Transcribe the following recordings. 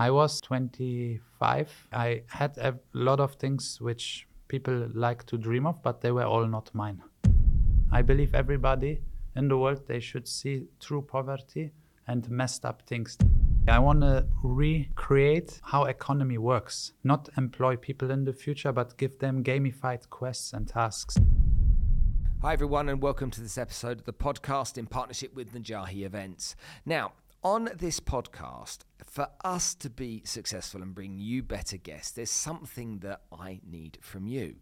I was 25. I had a lot of things which people like to dream of, but they were all not mine. I believe everybody in the world they should see true poverty and messed up things. I want to recreate how economy works, not employ people in the future, but give them gamified quests and tasks. Hi, everyone, and welcome to this episode of the podcast in partnership with Najahi Events. Now, on this podcast, for us to be successful and bring you better guests, there's something that I need from you.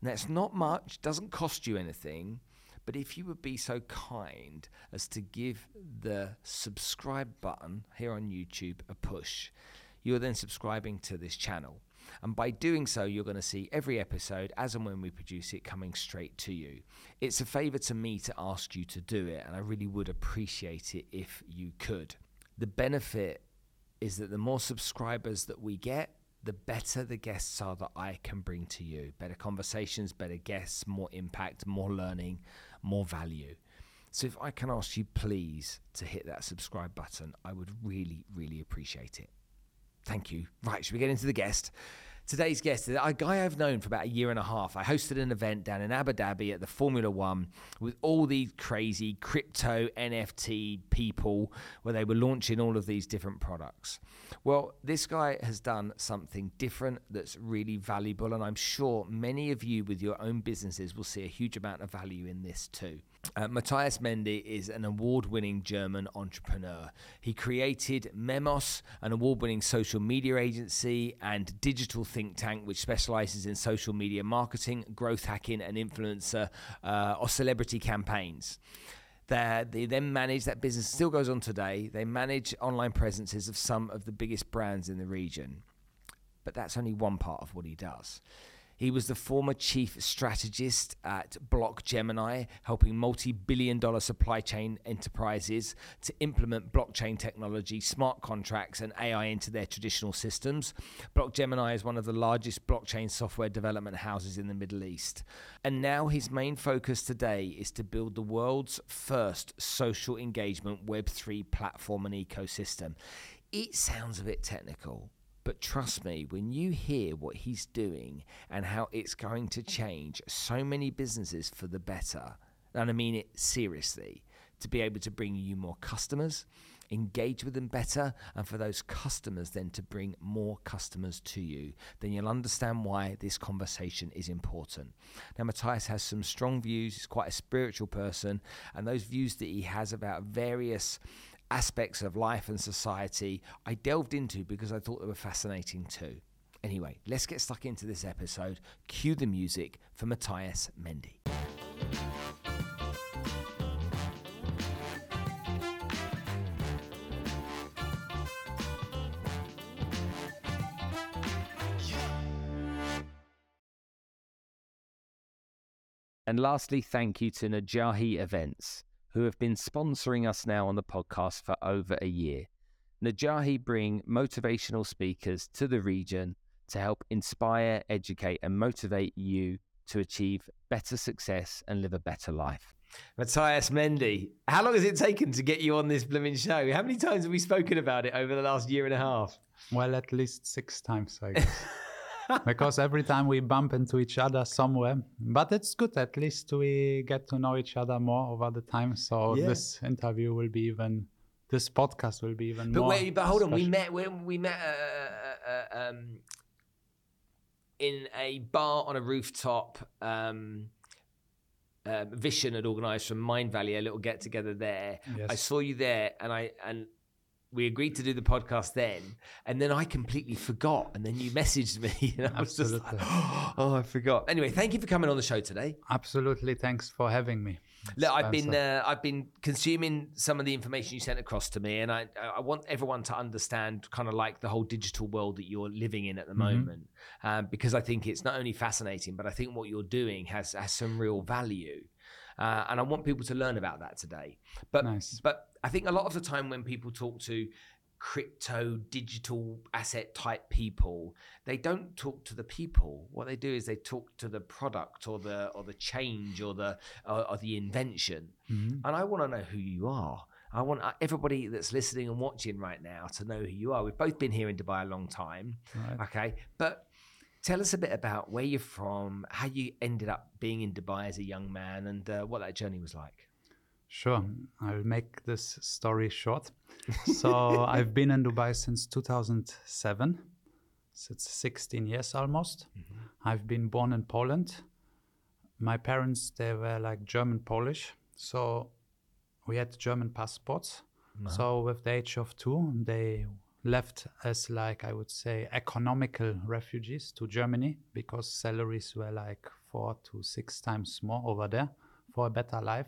Now, it's not much, doesn't cost you anything, but if you would be so kind as to give the subscribe button here on YouTube a push, you are then subscribing to this channel. And by doing so, you're going to see every episode as and when we produce it coming straight to you. It's a favor to me to ask you to do it, and I really would appreciate it if you could. The benefit is that the more subscribers that we get, the better the guests are that I can bring to you. Better conversations, better guests, more impact, more learning, more value. So if I can ask you please to hit that subscribe button, I would really, really appreciate it. Thank you. Right, should we get into the guest? Today's guest is a guy I've known for about a year and a half. I hosted an event down in Abu Dhabi at the Formula One with all these crazy crypto NFT people where they were launching all of these different products. Well, this guy has done something different that's really valuable, and I'm sure many of you with your own businesses will see a huge amount of value in this too. Uh, Matthias Mende is an award winning German entrepreneur. He created Memos, an award winning social media agency and digital think tank which specializes in social media marketing, growth hacking, and influencer uh, or celebrity campaigns. They're, they then manage that business, still goes on today. They manage online presences of some of the biggest brands in the region. But that's only one part of what he does. He was the former chief strategist at Block Gemini, helping multi billion dollar supply chain enterprises to implement blockchain technology, smart contracts, and AI into their traditional systems. Block Gemini is one of the largest blockchain software development houses in the Middle East. And now his main focus today is to build the world's first social engagement Web3 platform and ecosystem. It sounds a bit technical, but trust me, when you hear what he's doing and how it's going to change so many businesses for the better, and I mean it seriously, to be able to bring you more customers, engage with them better, and for those customers then to bring more customers to you, then you'll understand why this conversation is important. Now, Matthias has some strong views, he's quite a spiritual person, and those views that he has about various aspects of life and society I delved into because I thought they were fascinating too. Anyway, let's get stuck into this episode. Cue the music for Matthias Mende. And lastly, thank you to Najahi Events who have been sponsoring us now on the podcast for over a year. Najahi bring motivational speakers to the region to help inspire, educate, and motivate you to achieve better success and live a better life. Matthias Mende, how long has it taken to get you on this blooming show? How many times have we spoken about it over the last year and a half? Well, at least six times, I guess. because every time we bump into each other somewhere but it's good at least we get to know each other more over the time so yeah. this interview will be even this podcast will be even but more wait but hold special. on we met when we met uh, uh, uh, um, in a bar on a rooftop um, uh, Vishen had organised from Mindvalley a little get together there. Yes. I saw you there, and I and we agreed to do the podcast then, and then I completely forgot. And then you messaged me, and I was Absolutely. just like, oh, I forgot. Anyway, thank you for coming on the show today. Absolutely, thanks for having me. Look, I've been uh, I've been consuming some of the information you sent across to me, and I I want everyone to understand kind of like the whole digital world that you're living in at the mm-hmm. moment, um, because I think it's not only fascinating, but I think what you're doing has has some real value. Uh, and I want people to learn about that today. But nice. but I think a lot of the time when people talk to crypto digital asset type people they don't talk to the people what they do is they talk to the product or the or the change or the or, or the invention mm-hmm. and i want to know who you are I want uh, everybody that's listening and watching right now to know who you are. We've both been here in Dubai a long time. Right. Okay. But tell us a bit about where you're from, how you ended up being in Dubai as a young man, and uh, what that journey was like. Sure, I'll make this story short. so I've been in Dubai since 2007. So it's 16 years almost. I've been born in Poland. My parents they were like German Polish, so we had German passports. So with the age of two, they left as like I would say economical refugees to Germany because salaries were like four to six times more over there for a better life.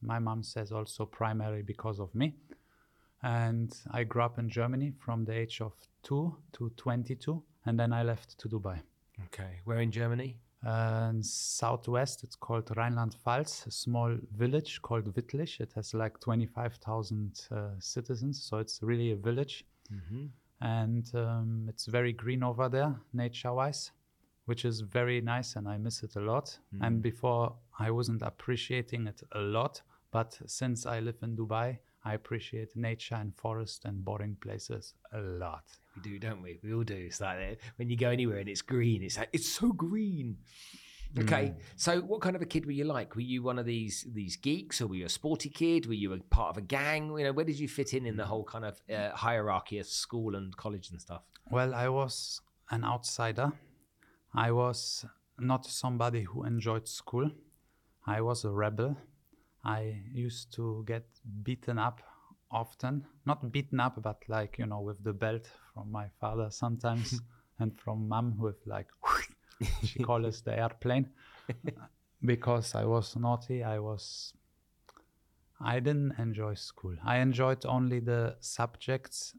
My mom says also primarily because of me. And I grew up in Germany from the age of two to 22, and then I left to Dubai. Okay. Where in Germany? And southwest, it's called Rheinland-Pfalz, a small village called Wittlich. It has like 25,000 uh, citizens, so it's really a village. Mm-hmm. And um, it's very green over there, nature-wise, which is very nice, and I miss it a lot. Mm-hmm. And before, I wasn't appreciating it a lot, but since I live in Dubai, I appreciate nature and forest and boring places a lot. We do, don't we? We all do. It's like eh, when you go anywhere and it's green, it's like it's so green. Okay, so what kind of a kid were you like? Were you one of these these geeks, or were you a sporty kid? Were you a part of a gang? You know, where did you fit in in the whole kind of uh, hierarchy of school and college and stuff? Well, I was an outsider. I was not somebody who enjoyed school. I was a rebel. I used to get beaten up often. Not beaten up, but like, you know, with the belt from my father sometimes and from mom with like, she called us the airplane. because I was naughty, I was. I didn't enjoy school. I enjoyed only the subjects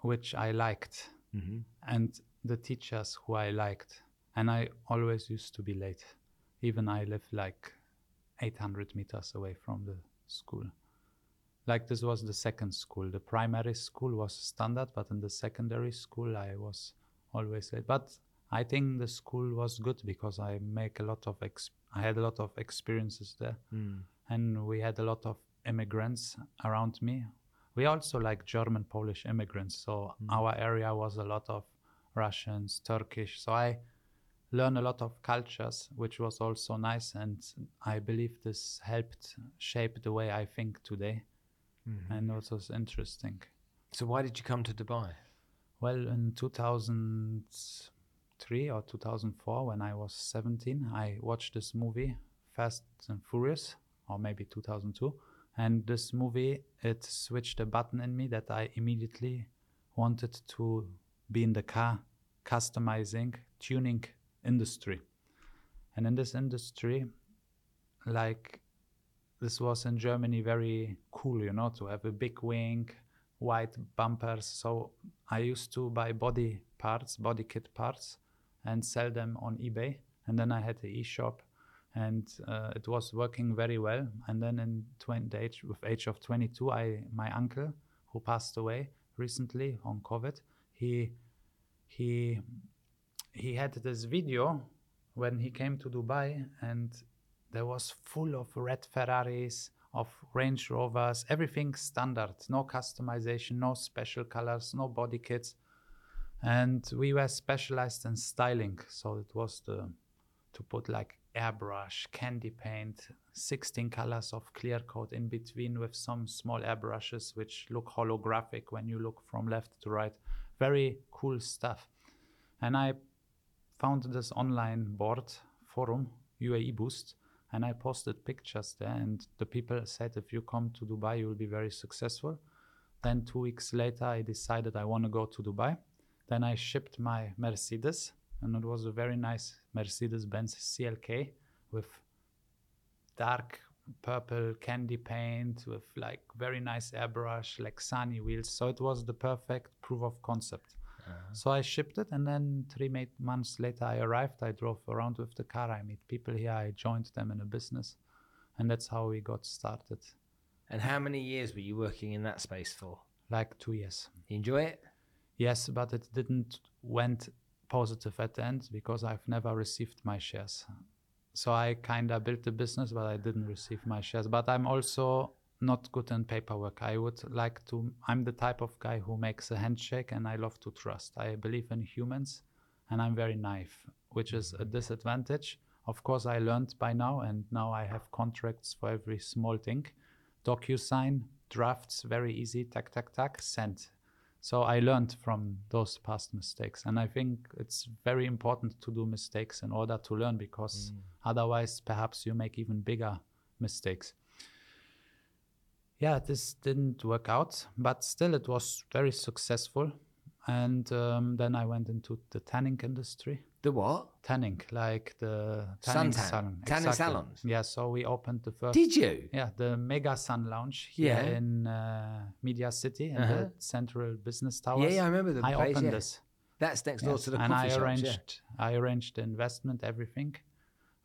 which I liked mm-hmm. and the teachers who I liked. And I always used to be late. Even I live like 800 meters away from the school. Like this was the second school. The primary school was standard, but in the secondary school I was always late. But I think the school was good because I make a lot of ex- I had a lot of experiences there, hmm. and we had a lot of immigrants around me. We also like German Polish immigrants, so hmm. our area was a lot of Russians, Turkish. So I learned a lot of cultures, which was also nice, and I believe this helped shape the way I think today, mm-hmm. and it was interesting. So why did you come to Dubai? Well, in 2003 or 2004, when I was 17, I watched this movie, Fast and Furious, or maybe 2002. And this movie, it switched a button in me that I immediately wanted to be in the car customizing, tuning industry. And in this industry, like this was in Germany very cool, you know, to have a big wing, white bumpers. So I used to buy body parts, body kit parts, and sell them on eBay. And then I had the e-shop, and uh, it was working very well. And then in 20, the age, with age of 22, I my uncle who passed away recently on COVID, he he he had this video when he came to Dubai and there was full of red Ferraris, of Range Rovers, everything standard, no customization, no special colors, no body kits. And we were specialized in styling, so it was the to put like airbrush, candy paint, 16 colors of clear coat in between with some small airbrushes which look holographic when you look from left to right. Very cool stuff. And I found this online board forum, UAE Boost, and I posted pictures there. And the people said, if you come to Dubai, you will be very successful. Then two weeks later, I decided I want to go to Dubai. Then I shipped my Mercedes, and it was a very nice Mercedes Benz CLK with dark purple candy paint with like very nice airbrush, like sunny wheels. So it was the perfect proof of concept. Uh-huh. So I shipped it, and then three months later, I arrived. I drove around with the car. I meet people here. I joined them in a business, and that's how we got started. And how many years were you working in that space for? Like two years. You enjoy it? Yes, but it didn't went positive at the end because I've never received my shares. So I kind of built the business, but I didn't receive my shares. But I'm also not good in paperwork. I would like to. I'm the type of guy who makes a handshake, and I love to trust. I believe in humans, and I'm very naive, which is a disadvantage. Of course, I learned by now, and now I have contracts for every small thing. DocuSign drafts very easy. tac, tac, tack. Send. So I learned from those past mistakes, and I think it's very important to do mistakes in order to learn, because mm. otherwise, perhaps you make even bigger mistakes. Yeah, this didn't work out, but still it was very successful. And um, then I went into the tanning industry. The what? Tanning, like the tanning Suntan. salon. Tanning exactly. salons? Yeah, so we opened the first. Did you? Yeah, the Mega Sun Lounge here Yeah. in uh, Media City in Uh-huh. the Central Business Tower. Yeah, yeah, I remember the I place. opened yeah. this. That's next door Yes, to the and coffee I shops. arranged, I arranged the investment, everything,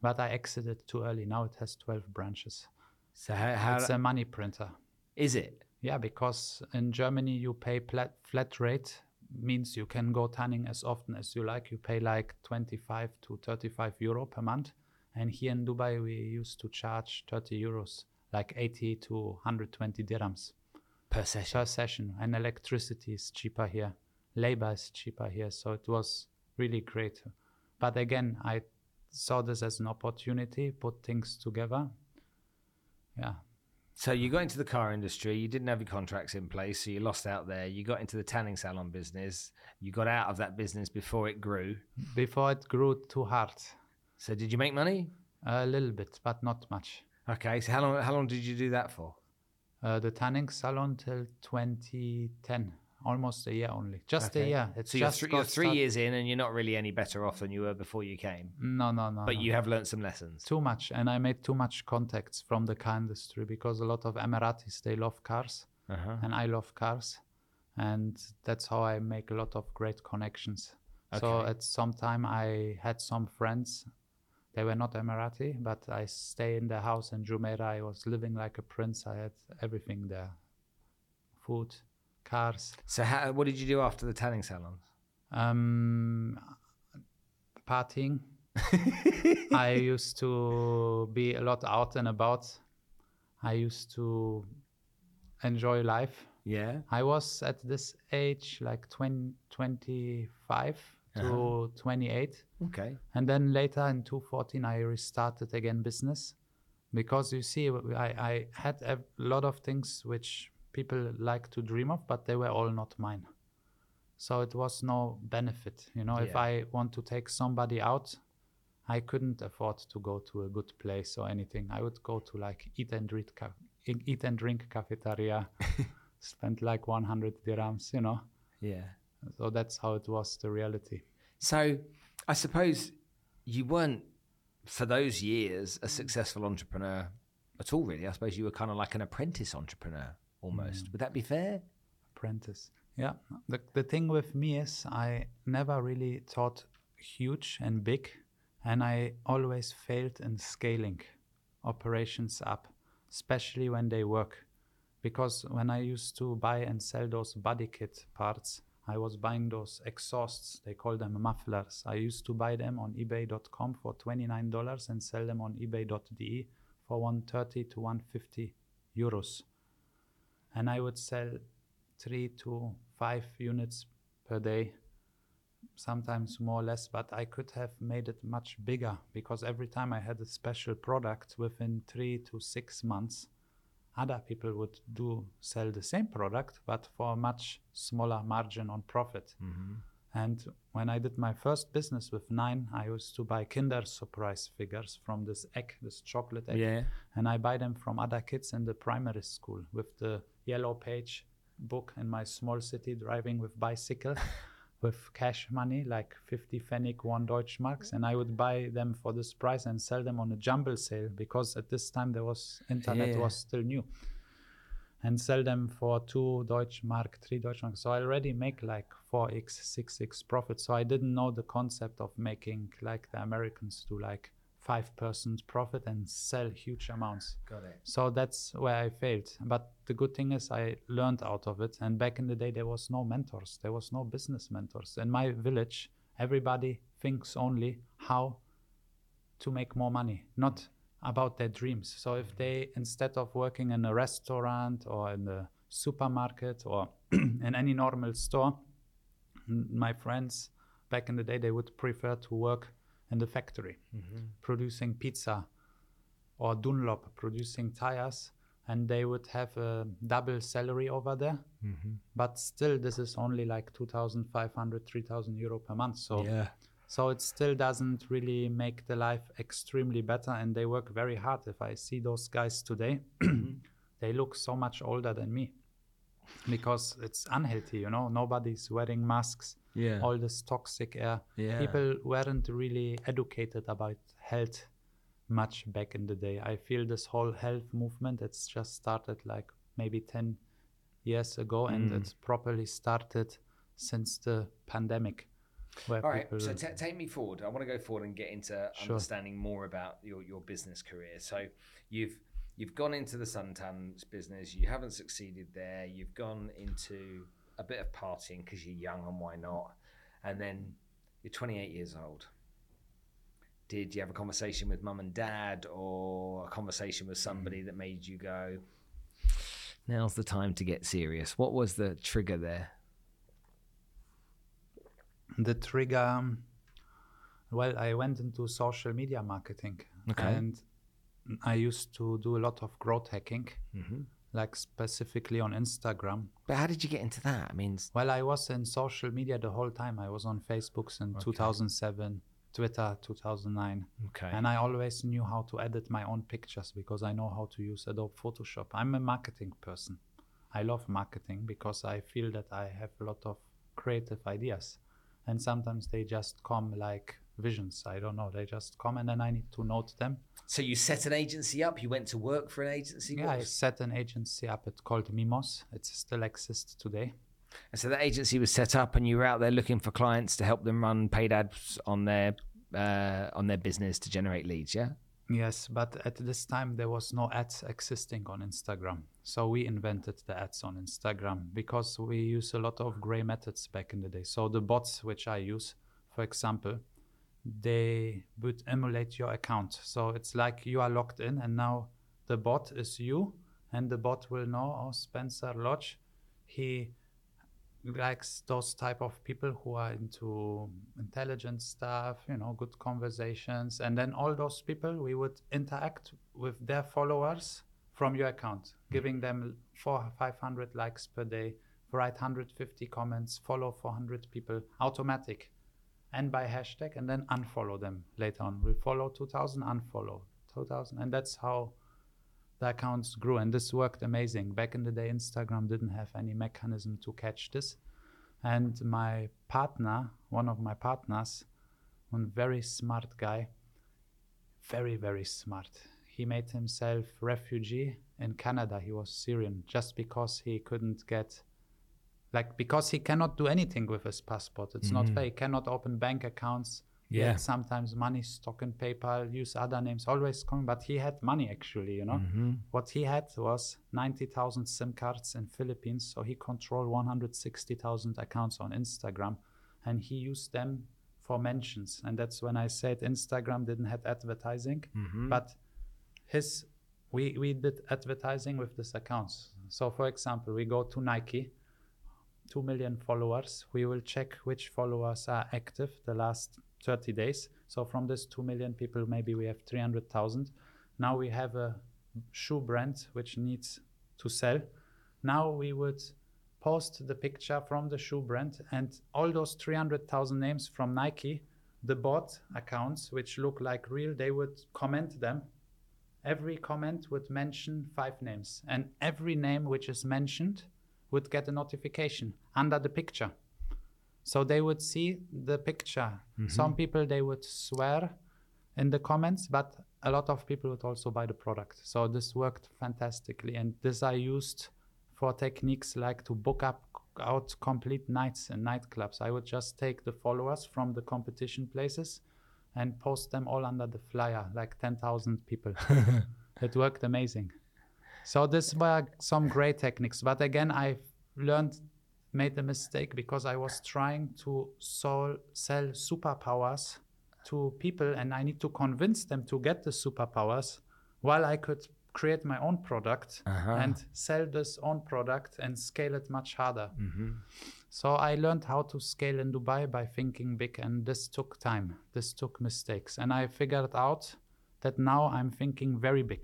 but I exited too early. Now it has 12 branches. So how, how it's a money printer. is it? Yeah, because in Germany you pay flat, flat rate means you can go tanning as often as you like. You pay like 25 to 35 euro per month. And here in Dubai we used to charge 30 euros, like 80 to 120 dirhams Per session. per session. And electricity is cheaper here. Labor is cheaper here. So it was really great. But again, I saw this as an opportunity, put things together. Yeah, So you got into the car industry, you didn't have your contracts in place, so you lost out there. You got into the tanning salon business, you got out of that business before it grew. before it grew too hard. So did you make money? A little bit, but not much. Okay, so how long how long did you do that for? Uh, the tanning salon till 2010, almost a year only. Just Okay. a year. It's So you're, thr- you're three start- years in and you're not really any better off than you were before you came. No, no, no. But no. you have learned some lessons. too much, and I made too much contacts from the car industry because a lot of Emiratis they love cars, Uh-huh. and I love cars, and that's how I make a lot of great connections. Okay. So at some time I had some friends. They were not Emirati, but I stay in the house in Jumeirah. I was living like a prince. I had everything there, food, cars. So how, what did you do after the tanning salons? Um, partying. I used to be a lot out and about. I used to enjoy life. Yeah. I was at this age like 20, 25 to 28. Okay. And then later in 2014, I restarted again business because you see, I, I had a lot of things which people like to dream of, but they were all not mine. So it was no benefit. You know, if I want to take somebody out, I couldn't afford to go to a good place or anything. I would go to like eat and drink, ca- eat and drink cafeteria, spend like 100 dirhams, you know. Yeah. So that's how it was the reality. So I suppose you weren't for those years a successful entrepreneur at all really. I suppose you were kind of like an apprentice entrepreneur almost. Mm. Would that be fair? apprentice. Yeah. The, the thing with me is I never really thought huge and big, and I always failed in scaling operations up, especially when they work. Because when I used to buy and sell those body kit parts, I was buying those exhausts, they call them mufflers. I used to buy them on ebay.com for $29 and sell them on ebay.de for 130 to 150 euros. And I would sell three to five units per day, sometimes more or less, but I could have made it much bigger because every time I had a special product within three to six months, other people would do sell the same product but for a much smaller margin on profit. Mm-hmm. And when I did my first business with Nine, I used to buy Kinder Surprise figures from this egg, this chocolate egg Yeah. and I buy them from other kids in the primary school with the yellow page book in my small city driving with bicycle with cash money like 50 Pfennig, one Deutschmarks and I would buy them for this price and sell them on a jumble sale because at this time there was internet Yeah. was still new and sell them for two Deutschmark, three Deutschmark. So I already make like 4x, 6x profit. So I didn't know the concept of making like the Americans do, like 5% profit and sell huge amounts. Got it. So that's where I failed. But the good thing is I learned out of it. And back in the day, there was no mentors. There was no business mentors. In my village, everybody thinks only how to make more money. Not about their dreams. So if they instead of working in a restaurant or in a supermarket or in any normal store, my friends back in the day they would prefer to work in the factory, mm-hmm. producing pizza or Dunlop producing tires, and they would have a double salary over there. Mm-hmm. But still, this is only like 2,500, 3,000 euro per month. So Yeah. so it still doesn't really make the life extremely better, and they work very hard. If I see those guys today, mm-hmm. they look so much older than me because it's unhealthy, you know. Nobody's wearing masks. Yeah. All this toxic air. Yeah. People weren't really educated about health much back in the day. I feel this whole health movement it's just started like maybe 10 years ago and Mm. it's properly started since the pandemic where All right, so ta take me forward. I want to go forward and get into Sure. understanding more about your, your business career. So you've you've gone into the suntans business. You haven't succeeded there. You've gone into a bit of partying because you're young and why not? And then you're 28 years old. Did you have a conversation with mum and dad, or a conversation with somebody that made you go, "Now's the time to get serious"? What was the trigger there? the trigger um, well i went into social media marketing Okay. and i used to do a lot of growth hacking Mm-hmm. like specifically on instagram. But how did you get into that? I mean, well i was in social media the whole time. I was on facebook since 2007 twitter 2009 okay. and i always knew how to edit my own pictures because i know how to use adobe photoshop. I'm a marketing person. I love marketing because i feel that i have a lot of creative ideas. And sometimes they just come like visions i don't know they just come and then i need to note them So you set an agency up. You went to work for an agency. yeah i set an agency up it's called mimos it still exists today And so that agency was set up, and you were out there looking for clients to help them run paid ads on their uh, on their business to generate leads. Yeah. Yes, but at this time there was no ads existing on Instagram. So we invented the ads on Instagram because we use a lot of gray methods back in the day. So the bots which I use, for example, they would emulate your account. So it's like you are logged in and now the bot is you and the bot will know, oh, Spencer Lodge, he likes those type of people who are into intelligent stuff you know good conversations and then all those people we would interact with their followers from your account giving them four 500 likes per day write 150 comments follow 400 people automatic and by hashtag and then unfollow them later on. We'll follow 2000 unfollow 2000 and that's how the accounts grew. And this worked amazing. Back in the day instagram didn't have any mechanism to catch this. And my partner one of my partners one very smart guy very very smart. He made himself refugee in canada. He was syrian. Just because he couldn't get like because he cannot do anything with his passport. It's not mm-hmm. fair. He cannot open bank accounts. Yeah. sometimes money stock in paypal use other names always coming but he had money actually you know? Mm-hmm. What he had was 90000 sim cards in philippines so he controlled 160000 accounts on instagram and he used them for mentions. And that's when i said instagram didn't have advertising mm-hmm. but his we we did advertising with these accounts. So for example we go to nike 2 million followers. We will check which followers are active the last 30 days. So from this 2 million people maybe we have 300000 now we have a shoe brand which needs to sell. Now we would post the picture from the shoe brand and all those 300000 names from nike the bot accounts which look like real they would comment them. Every comment would mention five names and every name which is mentioned would get a notification under the picture. So they would see the picture. Mm-hmm. Some people they would swear in the comments but a lot of people would also buy the product. So this worked fantastically and this i used for techniques like to book up out complete nights in nightclubs. I would just take the followers from the competition places and post them all under the flyer like 10000 people. It worked amazing so this were some great techniques but again i learned made the mistake because i was trying to sol- sell superpowers to people and i need to convince them to get the superpowers while I could create my own product Uh-huh. and sell this own product and scale it much harder. Mm-hmm. So I learned how to scale in Dubai by thinking big, and this took time. This took mistakes, and I figured out that now I'm thinking very big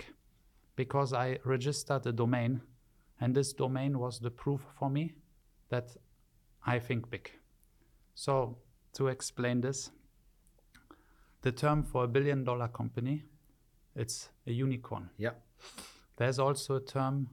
because I registered a domain, and this domain was the proof for me that I think big. So to explain this, the term for a billion dollar company, it's a unicorn. Yeah. There's also a term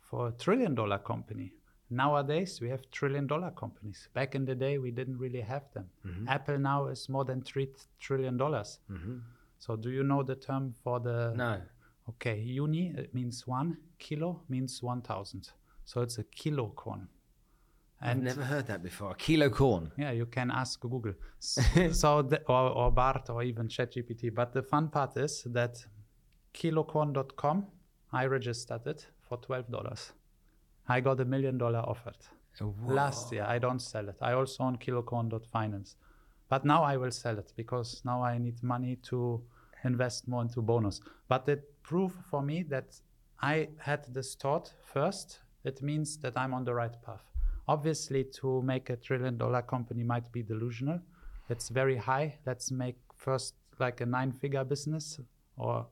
for a trillion dollar company. Nowadays, we have trillion dollar companies. Back in the day, we didn't really have them. Mm-hmm. Apple now is more than three trillion dollars. Mm-hmm. So, do you know the term for the? No. Okay, uni it äh, means one, kilo means one thousand. So it's a kilo corn. I've never heard that before. A kilo corn. Yeah, you can ask Google. So the, or, or Bard or even ChatGPT. But the fun part is that kilocorn.com, I registered it for twelve dollars. I got a million dollar offered oh, last year. I don't sell it. I also own kilocorn.finance. But now I will sell it because now I need money to invest more into Bonuz. But it proved for me that I had this thought first. It means that I'm on the right path. Obviously, to make a trillion dollar company might be delusional. It's very high. Let's make first like a nine figure business or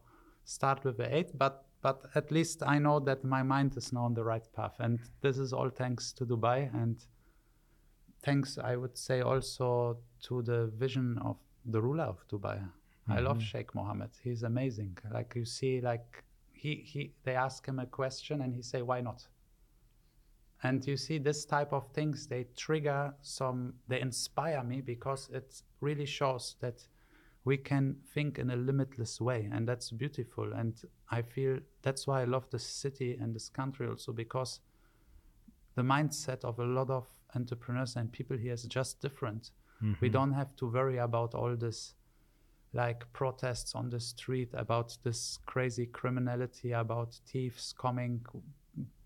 start with a eight. But but at least I know that my mind is now on the right path. And this is all thanks to Dubai and thanks, I would say, also to the vision of the ruler of Dubai. I love mm-hmm. Sheikh Mohammed. He's amazing. Like you see, like he, he they ask him a question and he say, why not? And you see this type of things, they trigger some, they inspire me because it really shows that we can think in a limitless way. And that's beautiful. And I feel that's why I love this city and this country also because the mindset of a lot of entrepreneurs and people here is just different. We mm-hmm. don't have to worry about all this like protests on the street about this crazy criminality, about thieves coming,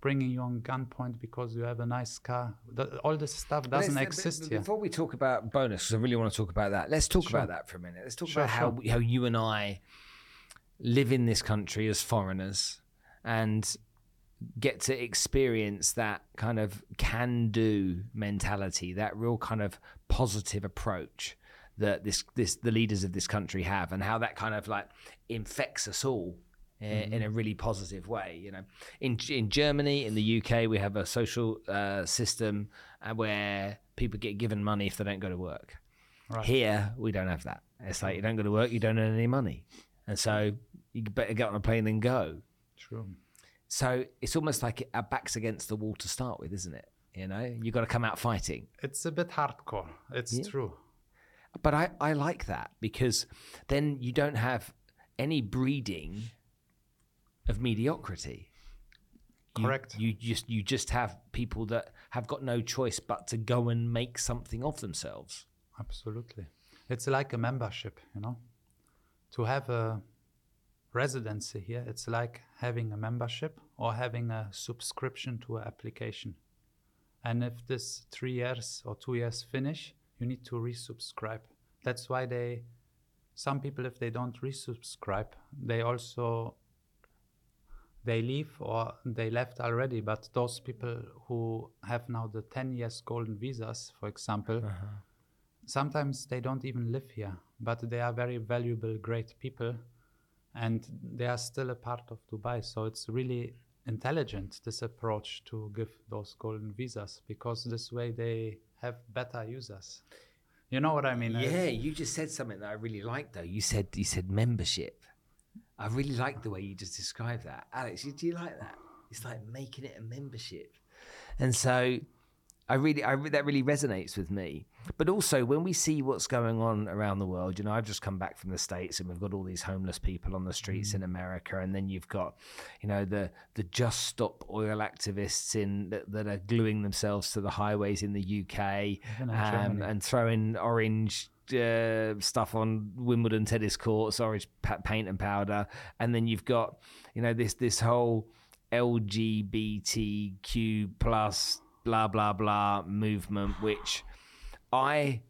bringing you on gunpoint because you have a nice car. The, all this stuff doesn't Let's- exist here. Before we talk about Bonuz, because I really want to talk about that, let's talk Sure. about that for a minute. Let's talk Sure, about how, sure. how you and I live in this country as foreigners and get to experience that kind of can do mentality, that real kind of positive approach that this this the leaders of this country have and how that kind of like infects us all uh, in a really positive way you know. In in Germany in the UK we have a social uh, system uh, where people get given money if they don't go to work. Right. here we don't have that. It's like you don't go to work you don't earn any money. And so you better get on a plane and go. True. so it's almost like our backs against the wall to start with isn't it? You know you got to come out fighting. It's a bit hardcore. It's true. But I, I like that because then you don't have any breeding of mediocrity. You- Correct. You, just you just have people that have got no choice but to go and make something of themselves. Absolutely. It's like a membership, you know. To have a residency here, it's like having a membership or having a subscription to an application. And if this three years or two years finish, you need to resubscribe. That's why they, some people, if they don't resubscribe, they also they leave or they left already. But those people who have now the 10 years golden visas, for example, uh-huh. sometimes they don't even live here, but they are very valuable, great people, and they are still a part of Dubai. So it's really intelligent this approach to give those golden visas because this way they have better users. You know what I mean? Eh? Yeah, you just said something that I really liked though. You said you said membership. I really like the way you just described that. Alex, do you like that? It's like making it a membership. And so I really I that really resonates with me. But also when we see what's going on around the world, you know, I've just come back from the states and we've got all these homeless people on the streets in America. And then you've got, you know, the the just stop oil activists in that, that are gluing themselves to the highways in the UK um, and throwing orange uh, stuff on Wimbledon tennis courts, orange paint and powder, and then you've got you know this this whole LGBTQ plus blah blah blah movement, which I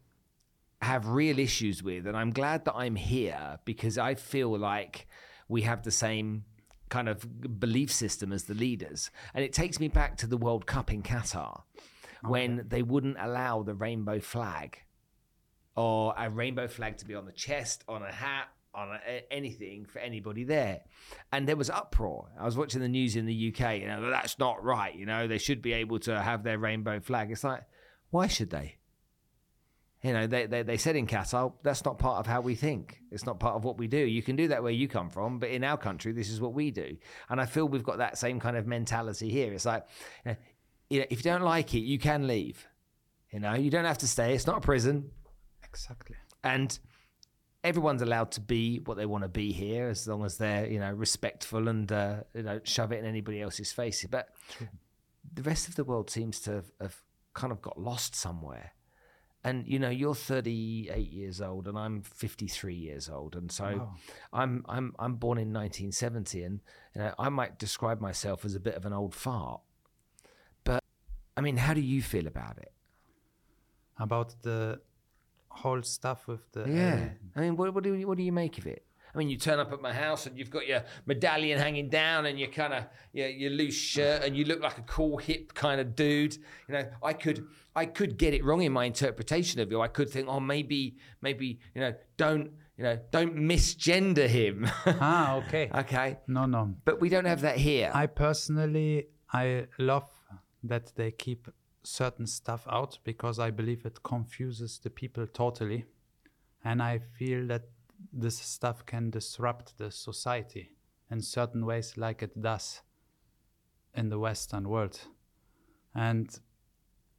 have real issues with, and I'm glad that I'm here because I feel like we have the same kind of belief system as the leaders. And it takes me back to the World Cup in Qatar oh, when they wouldn't allow the rainbow flag or a rainbow flag to be on the chest, on a hat, on anything for anybody there. And there was uproar. I was watching the news in the UK, you know, that's not right. You know, they should be able to have their rainbow flag. It's like, why should they? You know, they, they, they said in Qatar, that's not part of how we think. It's not part of what we do. You can do that where you come from, but in our country, this is what we do. And I feel we've got that same kind of mentality here. It's like, you know, if you don't like it, you can leave. You know, you don't have to stay. It's not a prison. Exactly. And everyone's allowed to be what they want to be here as long as they're, you know, respectful and, uh, you know, shove it in anybody else's face. But the rest of the world seems to have, have kind of got lost somewhere. And you know you're 38 years old and I'm 53 years old. And so wow. I'm I'm I'm born in 1970 and you know I might describe myself as a bit of an old fart. But I mean how do you feel about it? About the whole stuff with the yeah I mean what, what do you what do you make of it I mean, you turn up at my house and you've got your medallion hanging down and your kind of your, your loose shirt and you look like a cool hip kind of dude. You know, I could I could get it wrong in my interpretation of you. I could think, oh, maybe maybe you know, don't you know, don't misgender him. ah, okay. okay. No, no. But we don't have that here. I personally I love that they keep certain stuff out because I believe it confuses the people totally. And I feel that this stuff can disrupt the society in certain ways, like it does in the Western world. And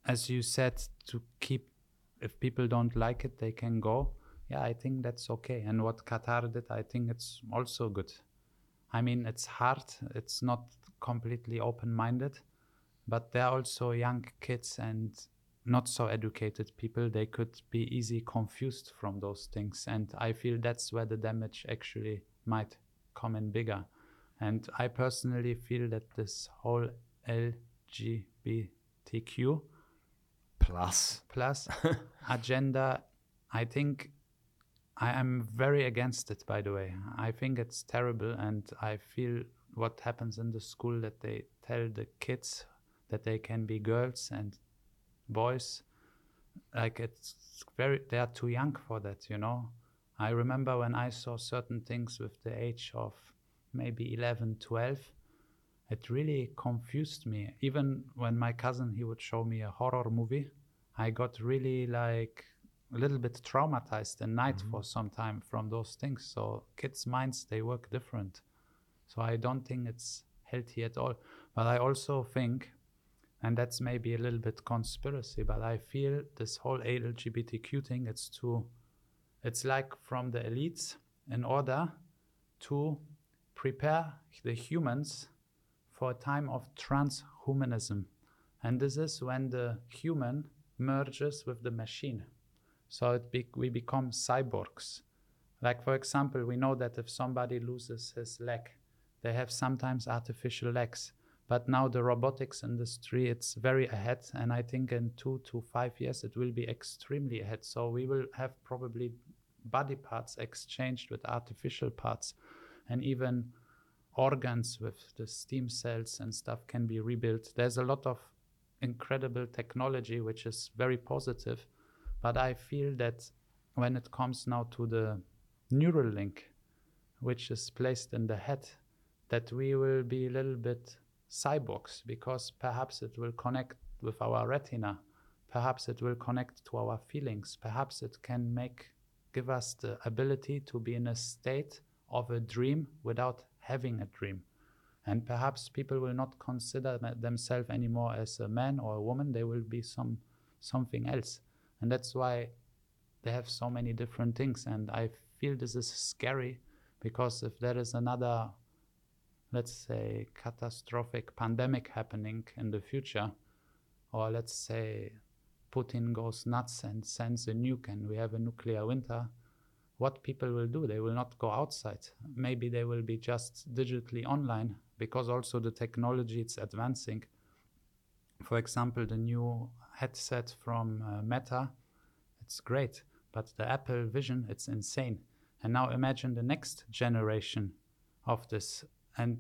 as you said, to keep, if people don't like it, they can go. Yeah, I think that's okay. And what Qatar did, I think it's also good. I mean, it's hard, it's not completely open minded, but they're also young kids and not so educated people. They could be easy confused from those things. And i feel that's where the damage actually might come in bigger. And i personally feel that this whole lgbtq plus. Plus agenda i think i am very against it by the way. I think it's terrible and i feel what happens in the school that they tell the kids that they can be girls and boys. Like it's very they are too young for that you know? I remember when i saw certain things with the age of maybe 11 12 it really confused me. Even when my cousin he would show me a horror movie i got really like a little bit traumatized at night mm-hmm. for some time from those things. So kids minds they work different. So i don't think it's healthy at all. But i also think and that's maybe a little bit conspiracy but i feel this whole lgbtq thing it's too it's like from the elites in order to prepare the humans for a time of transhumanism. And this is when the human merges with the machine. So be- we become cyborgs. Like for example we know that if somebody loses his leg they have sometimes artificial legs but now the robotics industry it's very ahead and i think in 2 to 5 years it will be extremely ahead. So we will have probably body parts exchanged with artificial parts and even organs with the stem cells and stuff can be rebuilt. There's a lot of incredible technology which is very positive but i feel that when it comes now to the Neuralink which is placed in the head that we will be a little bit cyborgs because perhaps it will connect with our retina. Perhaps it will connect to our feelings. Perhaps it can make give us the ability to be in a state of a dream without having a dream. And perhaps people will not consider themselves anymore as a man or a woman. They will be some something else. And that's why they have so many different things. And i feel this is scary because if there is another let's say, catastrophic pandemic happening in the future, or let's say Putin goes nuts and sends a nuke and we have a nuclear winter, what people will do? They will not go outside. Maybe they will be just digitally online because also the technology is advancing. For example, the new headset from uh, Meta, it's great, but the Apple Vision, it's insane. And now imagine the next generation of this. And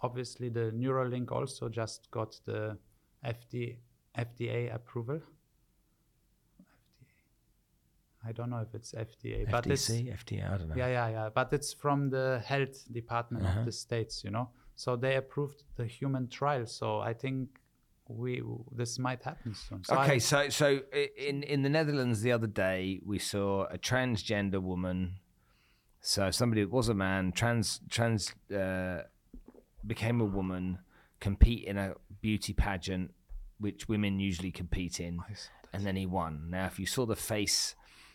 obviously, the Neuralink also just got the FD, FDA approval. I don't know if it's FDA, but it's FDA, I don't know. yeah, yeah, yeah. But it's from the health department Uh-huh. of the states, you know. So they approved the human trial. So I think we this might happen soon. So okay, I, so so in in the Netherlands the other day we saw a transgender woman. So somebody was a man trans trans uh, became a woman, compete in a beauty pageant, which women usually compete in, that. and then he won. Now, if you saw the face,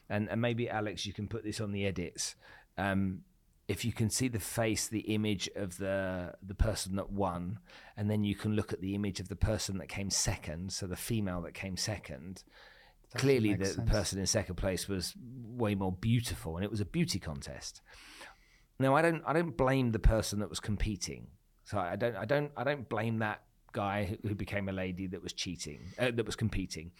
and, and maybe Alex, you can put this on the edits. Um, if you can see the face, the image of the the person that won, and then you can look at the image of the person that came second, so the female that came second. Doesn't Clearly, the, the sense. person in second place was way more beautiful, and it was a beauty contest. Now, I don't I don't blame the person that was competing. So I don't I don't I don't blame that guy who- became a lady that was cheating uh, that was competing.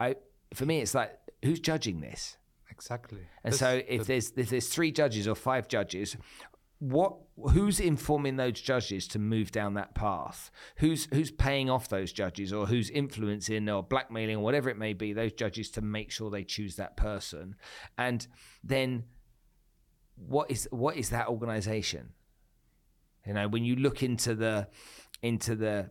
I for me, it's like who's judging this? exactly. And This- so if there's if there's three judges or five judges, what who's informing those judges to move down that path? Who's who's paying off those judges or who's influencing or blackmailing or whatever it may be those judges to make sure they choose that person? And then what is what is that organization? You know, when you look into the into the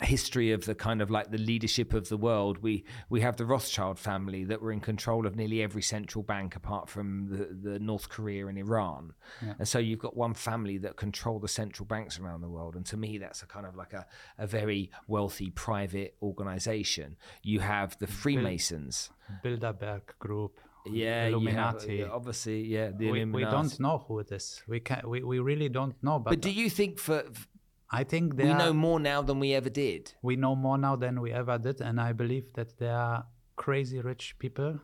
history of the kind of like the leadership of the world we we have the Rothschild family that were in control of nearly every central bank apart from the, the North Korea and Iran. Yeah. and so you've got one family that control the central banks around the world. And to me that's a kind of like a, a very wealthy private organization. You have the Freemasons. Bilderberg Group, yeah Illuminati. obviously yeah the we, we don't know who it is. We can we, we really don't know. But, but do you think for I think we there know more now than we ever did we know more now than we ever did, and I believe that there are crazy rich people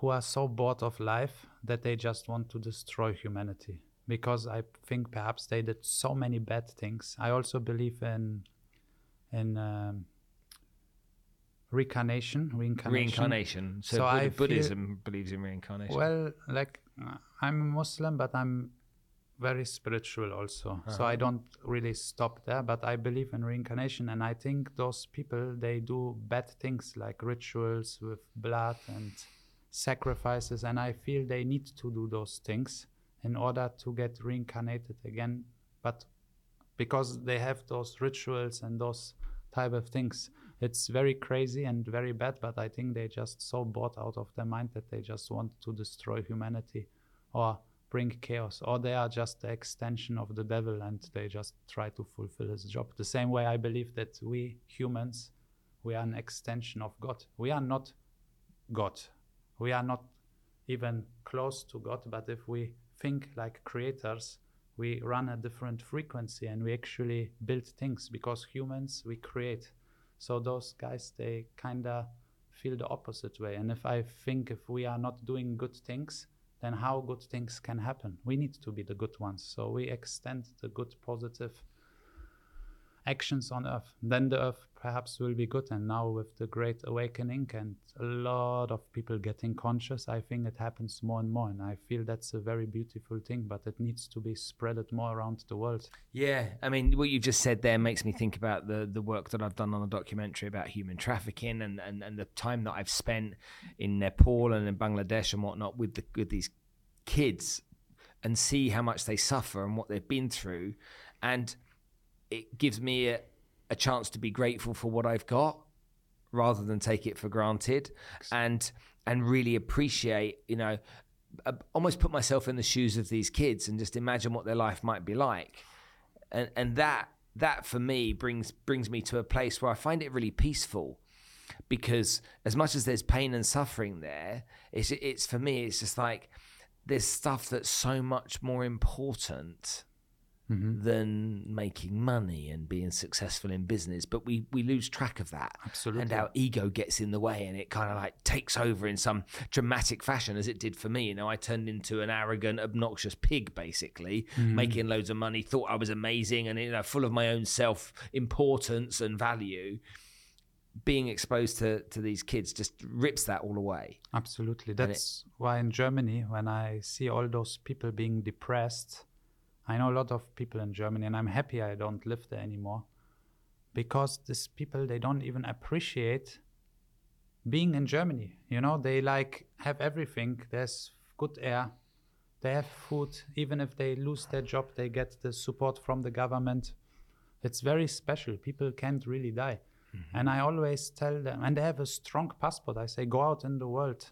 who are so bored of life that they just want to destroy humanity. Because I think perhaps they did so many bad things. I also believe in in um, reincarnation. Reincarnation. reincarnation so, So Bud- I feel- Buddhism believes in reincarnation Well, like uh, I'm a Muslim, but I'm very spiritual also. So I don't really stop there, but I believe in reincarnation, and I think those people they do bad things like rituals with blood and sacrifices, and I feel they need to do those things in order to get reincarnated again. But because they have those rituals and those type of things, it's very crazy and very bad. But I think they just so bought out of their mind that they just want to destroy humanity or bring chaos, or they are just the extension of the devil and they just try to fulfill his job. The same way I believe that we humans, we are an extension of God. We are not God. We are not even close to God, but if we think like creators, we run a different frequency and we actually build things because humans we create. So those guys they kinda feel the opposite way. And if I think if we are not doing good things, then how good things can happen? We need to be the good ones. So we extend the good positive actions on earth then the earth perhaps will be good. And now with the great awakening and a lot of people getting conscious i think it happens more and more. And i feel that's a very beautiful thing but it needs to be spreaded more around the world. Yeah, I mean, what you just said there makes me think about the the work that I've done on the documentary about human trafficking and, and, and the time that I've spent in Nepal and in Bangladesh and whatnot with the with these kids and see how much they suffer and what they've been through, and it gives me a, a chance to be grateful for what I've got rather than take it for granted and and really appreciate you know uh, almost put myself in the shoes of these kids and just imagine what their life might be like. And and that that for me brings brings me to a place where I find it really peaceful because as much as there's pain and suffering there it's it's for me it's just like there's stuff that's so much more important Mm-hmm. than making money and being successful in business but we we lose track of that. Absolutely. and our ego gets in the way and it kind of like takes over in some dramatic fashion as it did for me. You know i turned into an arrogant obnoxious pig basically mm-hmm. making loads of money thought i was amazing and you know full of my own self importance and value. Being exposed to to these kids just rips that all away. Absolutely. it- That's why in Germany, when I see all those people being depressed, I know a lot of people in Germany, and I'm happy I don't live there anymore because these people they don't even appreciate being in Germany. You know, they like have everything. There's good air, they have food. Even if they lose their job, they get the support from the government. It's very special. People can't really die. Mm-hmm. And I always tell them, and they have a strong passport. I say, go out in the world,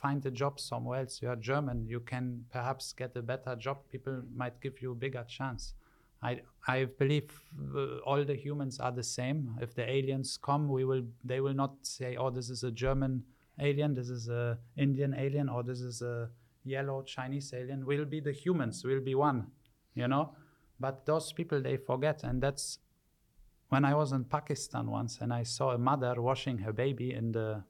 find a job somewhere else. You are German. You can perhaps get a better job. People might give you a bigger chance. I I believe uh, all the humans are the same. If the aliens come, we will they will not say, "Oh, this is a German alien, this is a Indian alien, or this is a yellow Chinese alien." We'll be the humans. We'll be one, you know. But those people they forget, and that's when I was in Pakistan once, and I saw a mother washing her baby in the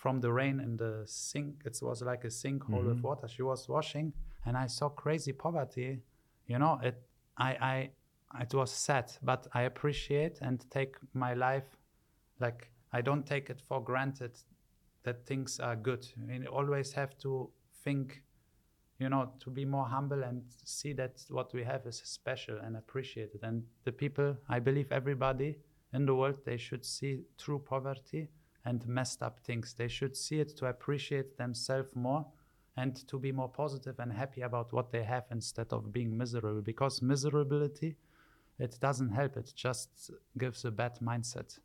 from the rain in the sink. It was like a sinkhole mm-hmm. with water. She was washing, and I saw crazy poverty. You know, it I, I it was sad, but I appreciate and take my life like I don't take it for granted that things are good. I mean, always have to think, you know, to be more humble and see that what we have is special and appreciated. And the people, I believe everybody in the world, they should see true poverty and messed up things. They should see it to appreciate themselves more and to be more positive and happy about what they have instead of being miserable because miserability it doesn't help. It just gives a bad mindset.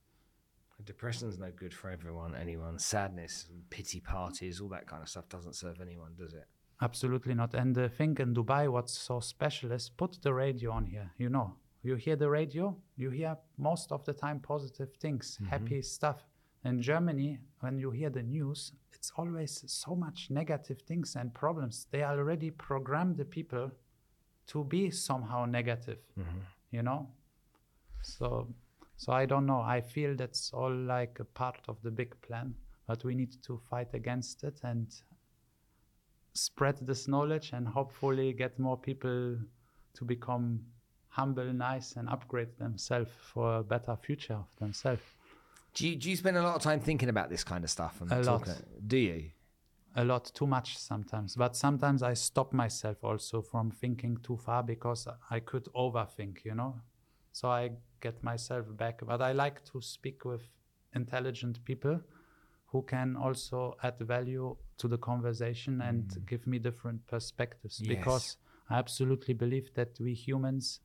Depression is no good for everyone anyone. Sadness pity parties all that kind of stuff doesn't serve anyone does it? Absolutely not. And the thing in dubai what's so special is put the radio on here you know. You hear the radio you hear most of the time positive things mm-hmm. happy stuff in germany when you hear the news it's always so much negative things and problems. They already program the people to be somehow negative, mm-hmm. you know. So, so I don't know. I feel that's all like a part of the big plan, but we need to fight against it and spread this knowledge and hopefully get more people to become humble, nice, and upgrade themselves for a better future of themselves. Do you, do you spend a lot of time thinking about this kind of stuff? And a talking? lot. Do you? A lot, too much sometimes. But sometimes I stop myself also from thinking too far because I could overthink, you know? So I get myself back. But I like to speak with intelligent people who can also add value to the conversation and mm. give me different perspectives yes. because I absolutely believe that we humans,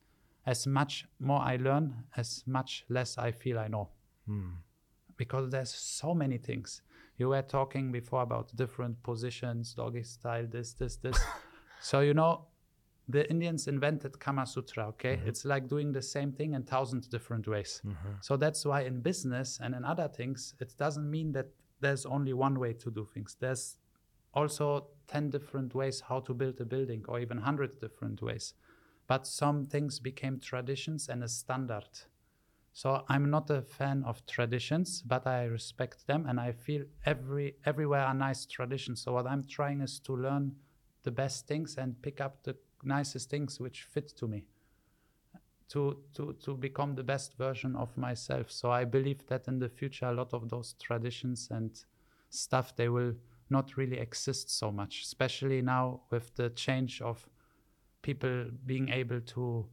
as much more I learn, as much less I feel I know. Mm because there's so many things. You were talking before about different positions, doggy style, this, this, this. so you know, the Indians invented Kama Sutra. Okay, mm-hmm. it's like doing the same thing in thousand different ways. Mm-hmm. So that's why in business and in other things, it doesn't mean that there's only one way to do things. There's also 10 different ways how to build a building or even 100 different ways but some things became traditions and a standard so I'm not a fan of traditions, but I respect them, and I feel every everywhere are nice traditions. So what I'm trying is to learn the best things and pick up the nicest things which fit to me, to to to become the best version of myself. So I believe that in the future, a lot of those traditions and stuff they will not really exist so much, especially now with the change of people being able to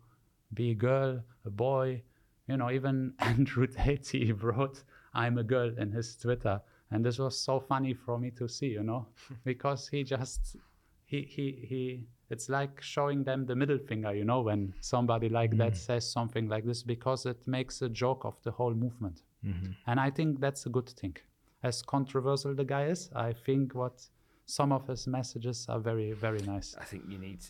be a girl, a boy, you know, even Andrew Tate wrote "I'm a girl" in his Twitter, and this was so funny for me to see, you know, because he just he he he. It's like showing them the middle finger, you know, when somebody like mm-hmm. that says something like this, because it makes a joke of the whole movement. Mm-hmm. And I think that's a good thing. As controversial the guy is, I think what some of his messages are very, very nice. I think you need.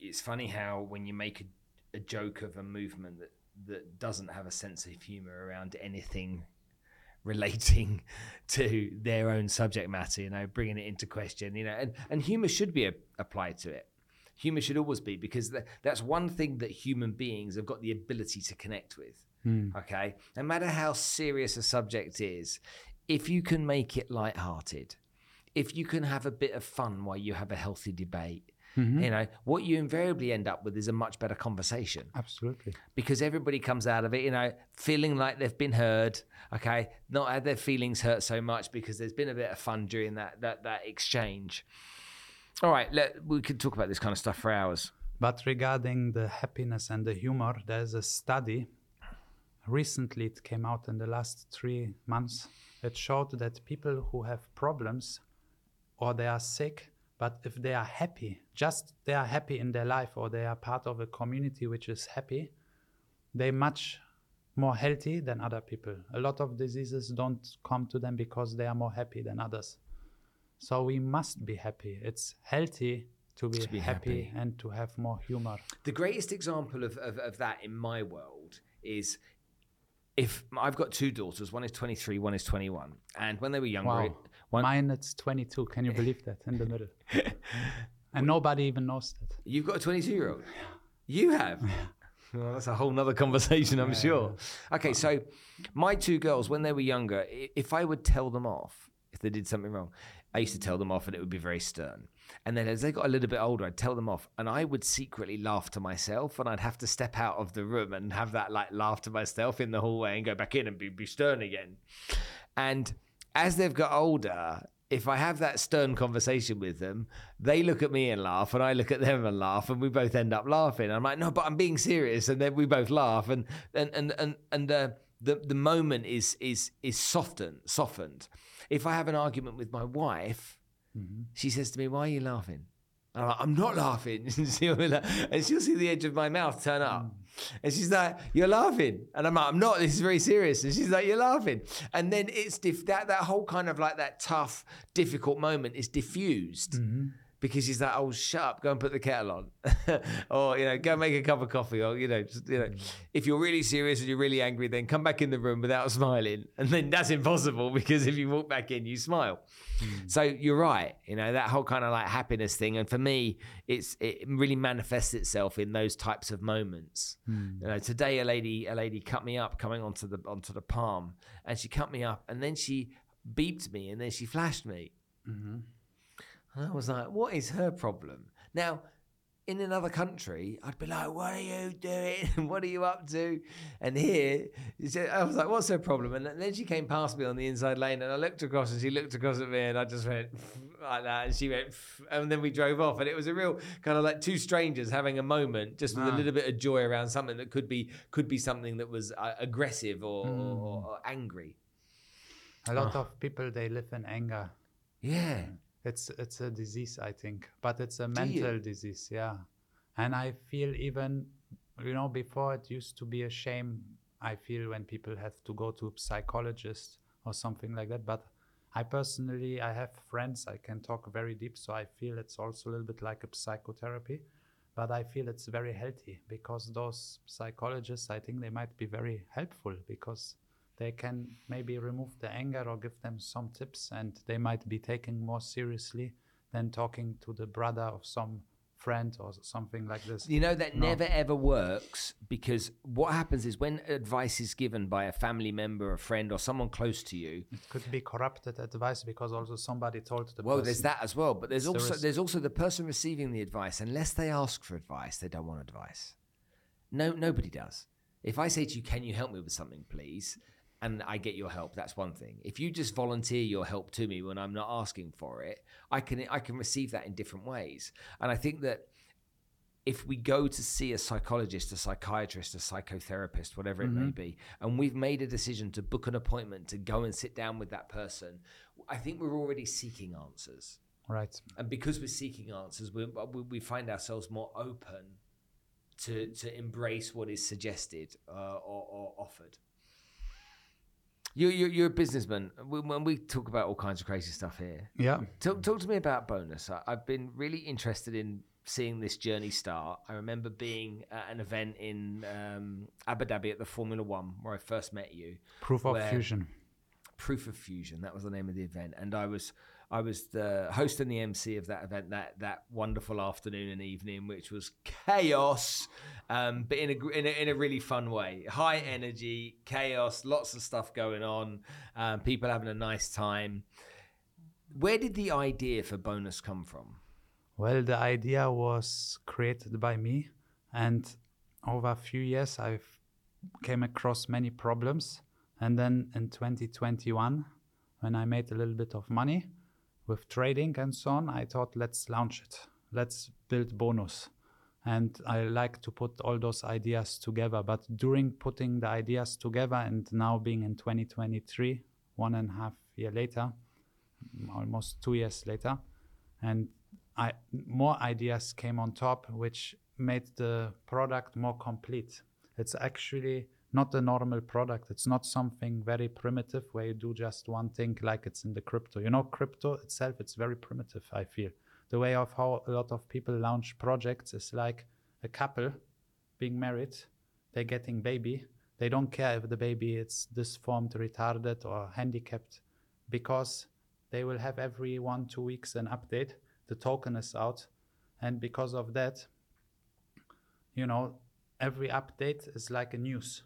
It's funny how when you make a, a joke of a movement that that doesn't have a sense of humor around anything relating to their own subject matter, you know, bringing it into question, you know, and, and humor should be a, applied to it. Humor should always be because th- that's one thing that human beings have got the ability to connect with. Mm. Okay. No matter how serious a subject is, if you can make it light-hearted, if you can have a bit of fun while you have a healthy debate, Mm-hmm. You know, what you invariably end up with is a much better conversation. Absolutely. Because everybody comes out of it, you know, feeling like they've been heard, okay, not had their feelings hurt so much because there's been a bit of fun during that that that exchange. All right, let, we could talk about this kind of stuff for hours. But regarding the happiness and the humor, there's a study. Recently, it came out in the last three months. It showed that people who have problems or they are sick, but if they are happy, just they are happy in their life or they are part of a community which is happy, they much more healthy than other people. A lot of diseases don't come to them because they are more happy than others. So we must be happy. It's healthy to be, To be happy, happy. and to have more humor. The greatest example of, of, of that in my world is if I've got two daughters, one is 23, one is 21. And when they were younger, Wow. It- one, Mine it's 22. Can you believe that in the middle? and nobody even knows that. you've got a 22 year old. You have. Well, that's a whole nother conversation, I'm sure. Okay, so my two girls, when they were younger, if I would tell them off, if they did something wrong, I used to tell them off and it would be very stern. And then as they got a little bit older, I'd tell them off and I would secretly laugh to myself and I'd have to step out of the room and have that like laugh to myself in the hallway and go back in and be, be stern again. And as they've got older, if I have that stern conversation with them, they look at me and laugh, and I look at them and laugh, and we both end up laughing. I'm like, no, but I'm being serious, and then we both laugh, and and and and and uh, the the moment is is is softened softened. If I have an argument with my wife, she says to me, "Why are you laughing?" And I'm like, I'm not laughing. and she'll see the edge of my mouth turn up. And she's like, You're laughing. And I'm like, I'm not. This is very serious. And she's like, You're laughing. And then it's diff- that, that whole kind of like that tough, difficult moment is diffused. Mm-hmm. Because she's like, oh, shut up, go and put the kettle on. or, you know, go make a cup of coffee. Or, you know, just, you know, if you're really serious and you're really angry, then come back in the room without smiling. And then that's impossible because if you walk back in, you smile. Hmm. So you're right, you know that whole kind of like happiness thing, and for me, it's it really manifests itself in those types of moments. Hmm. You know, today a lady a lady cut me up coming onto the onto the palm, and she cut me up, and then she beeped me, and then she flashed me, mm-hmm. And I was like, what is her problem now? In another country, I'd be like, "What are you doing? what are you up to?" And here, I was like, "What's her problem?" And then she came past me on the inside lane, and I looked across, and she looked across at me, and I just went like that, and she went, and then we drove off, and it was a real kind of like two strangers having a moment, just with a Ah. little bit of joy around something that could be could be something that was uh, aggressive or, or, or angry. A lot of people they live in anger. Yeah, It's it's a disease, I think, but it's a mental disease, yeah. And I feel even, you know, before it used to be a shame. I feel when people have to go to a psychologist or something like that. But I personally, I have friends. I can talk very deep, so I feel it's also a little bit like a psychotherapy. But I feel it's very healthy because those psychologists, I think they might be very helpful because they can maybe remove the anger or give them some tips and they might be taken more seriously than talking to the brother of some friend or something like this. You know, that No. never ever works because what happens is when advice is given by a family member, a friend, or someone close to you, It could be corrupted advice because also somebody told the well, person. there's that as well. But there's also there's also the person receiving the advice. Unless they ask for advice, they don't want advice. No, nobody does. If I say to you, "Can you help me with something, please?" And I get your help, that's one thing. If you just volunteer your help to me when I'm not asking for it, I can I can receive that in different ways. And I think that if we go to see a psychologist, a psychiatrist, a psychotherapist, whatever it may be, and we've made a decision to book an appointment to go and sit down with that person, I think we're already seeking answers. Right. And because we're seeking answers, we, we, we find ourselves more open to, to embrace what is suggested uh, or, or offered. You, you, you're a businessman. When we talk about all kinds of crazy stuff here, Yeah. Talk, talk to me about Bonuz. I, I've been really interested in seeing this journey start. I remember being at an event in um, Abu Dhabi at the Formula One where I first met you. Proof of fusion. Proof of Fusion, that was the name of the event, and I was I was the host and the MC of that event that that wonderful afternoon and evening, which was chaos, um, but in a, in a in a really fun way. High energy, chaos, lots of stuff going on, um, people having a nice time. Where did the idea for Bonuz come from? Well, the idea was created by me, and over a few years, I've came across many problems. And then in 2021, when I made a little bit of money with trading and so on, I thought, let's launch it. Let's build Bonuz. and I like to put all those ideas together. But during putting the ideas together and now being in 2023, one and a half year later, almost two years later, and I, more ideas came on top, which made the product more complete. It's actually not a normal product. It's not something very primitive where you do just one thing like it's in the crypto. You know, crypto itself, it's very primitive, I feel. The way of how a lot of people launch projects is like a couple being married, they're getting baby. They don't care if the baby is disformed, retarded, or handicapped because they will have every one, two weeks an update. The token is out. And because of that, you know, every update is like a news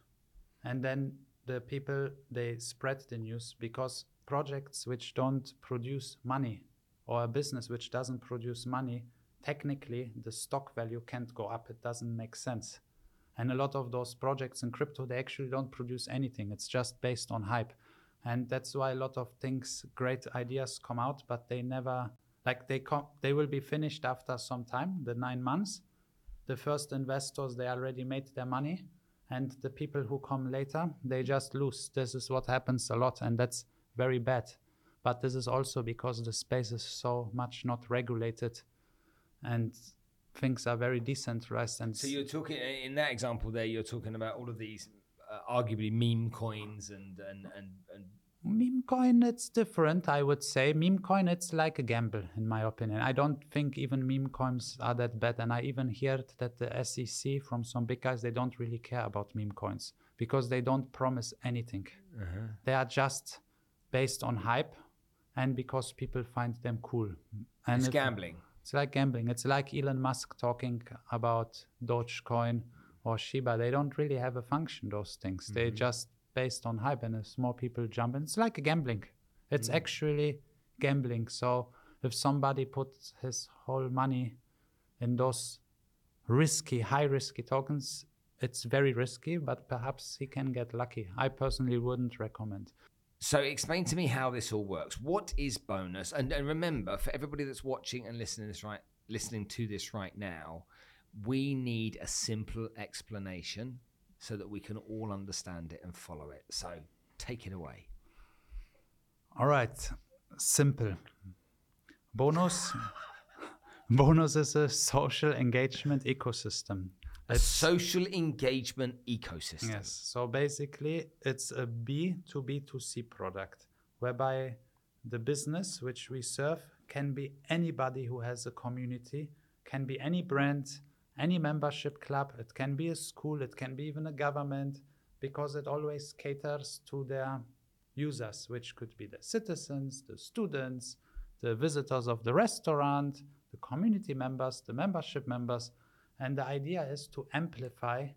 and then the people they spread the news because projects which don't produce money or a business which doesn't produce money technically the stock value can't go up. It doesn't make sense. And a lot of those projects in crypto they actually don't produce anything. It's just based on hype. And that's why a lot of things great ideas come out but they never like they come they will be finished after some time the 9 months. The first investors they already made their money and the people who come later they just lose. This is what happens a lot and that's very bad. But this is also because the space is so much not regulated and things are very decentralized and so you're talking in that example there you're talking about all of these uh, arguably meme coins and and and, and meme coin it's different i would say. Meme coin it's like a gamble in my opinion. I don't think even meme coins are that bad and i even heard that the sec from some big guys they don't really care about meme coins because they don't promise anything. Uh-huh. they are just based on hype and because people find them cool. And it's gambling. It's like gambling. It's like elon musk talking about dogecoin or shiba. They don't really have a function those things. Mm-hmm. they just based on hype and more people jump in. It's like a gambling. It's mm. actually gambling. So if somebody puts his whole money in those risky high risky tokens it's very risky but perhaps he can get lucky. I personally wouldn't recommend. So explain to me how this all works. What is Bonuz? And, and remember for everybody that's watching and listening this right listening to this right now we need a simple explanation so that we can all understand it and follow it. So take it away. All right, simple. Bonuz. Bonuz is a social engagement ecosystem. A it's, social engagement ecosystem. Yes. So basically, it's a B to B to C product, whereby the business which we serve can be anybody who has a community, can be any brand, any membership club. It can be a school, it can be even a government, because it always caters to their users, which could be the citizens, the students, the visitors of the restaurant, the community members, the membership members. And the idea is to amplify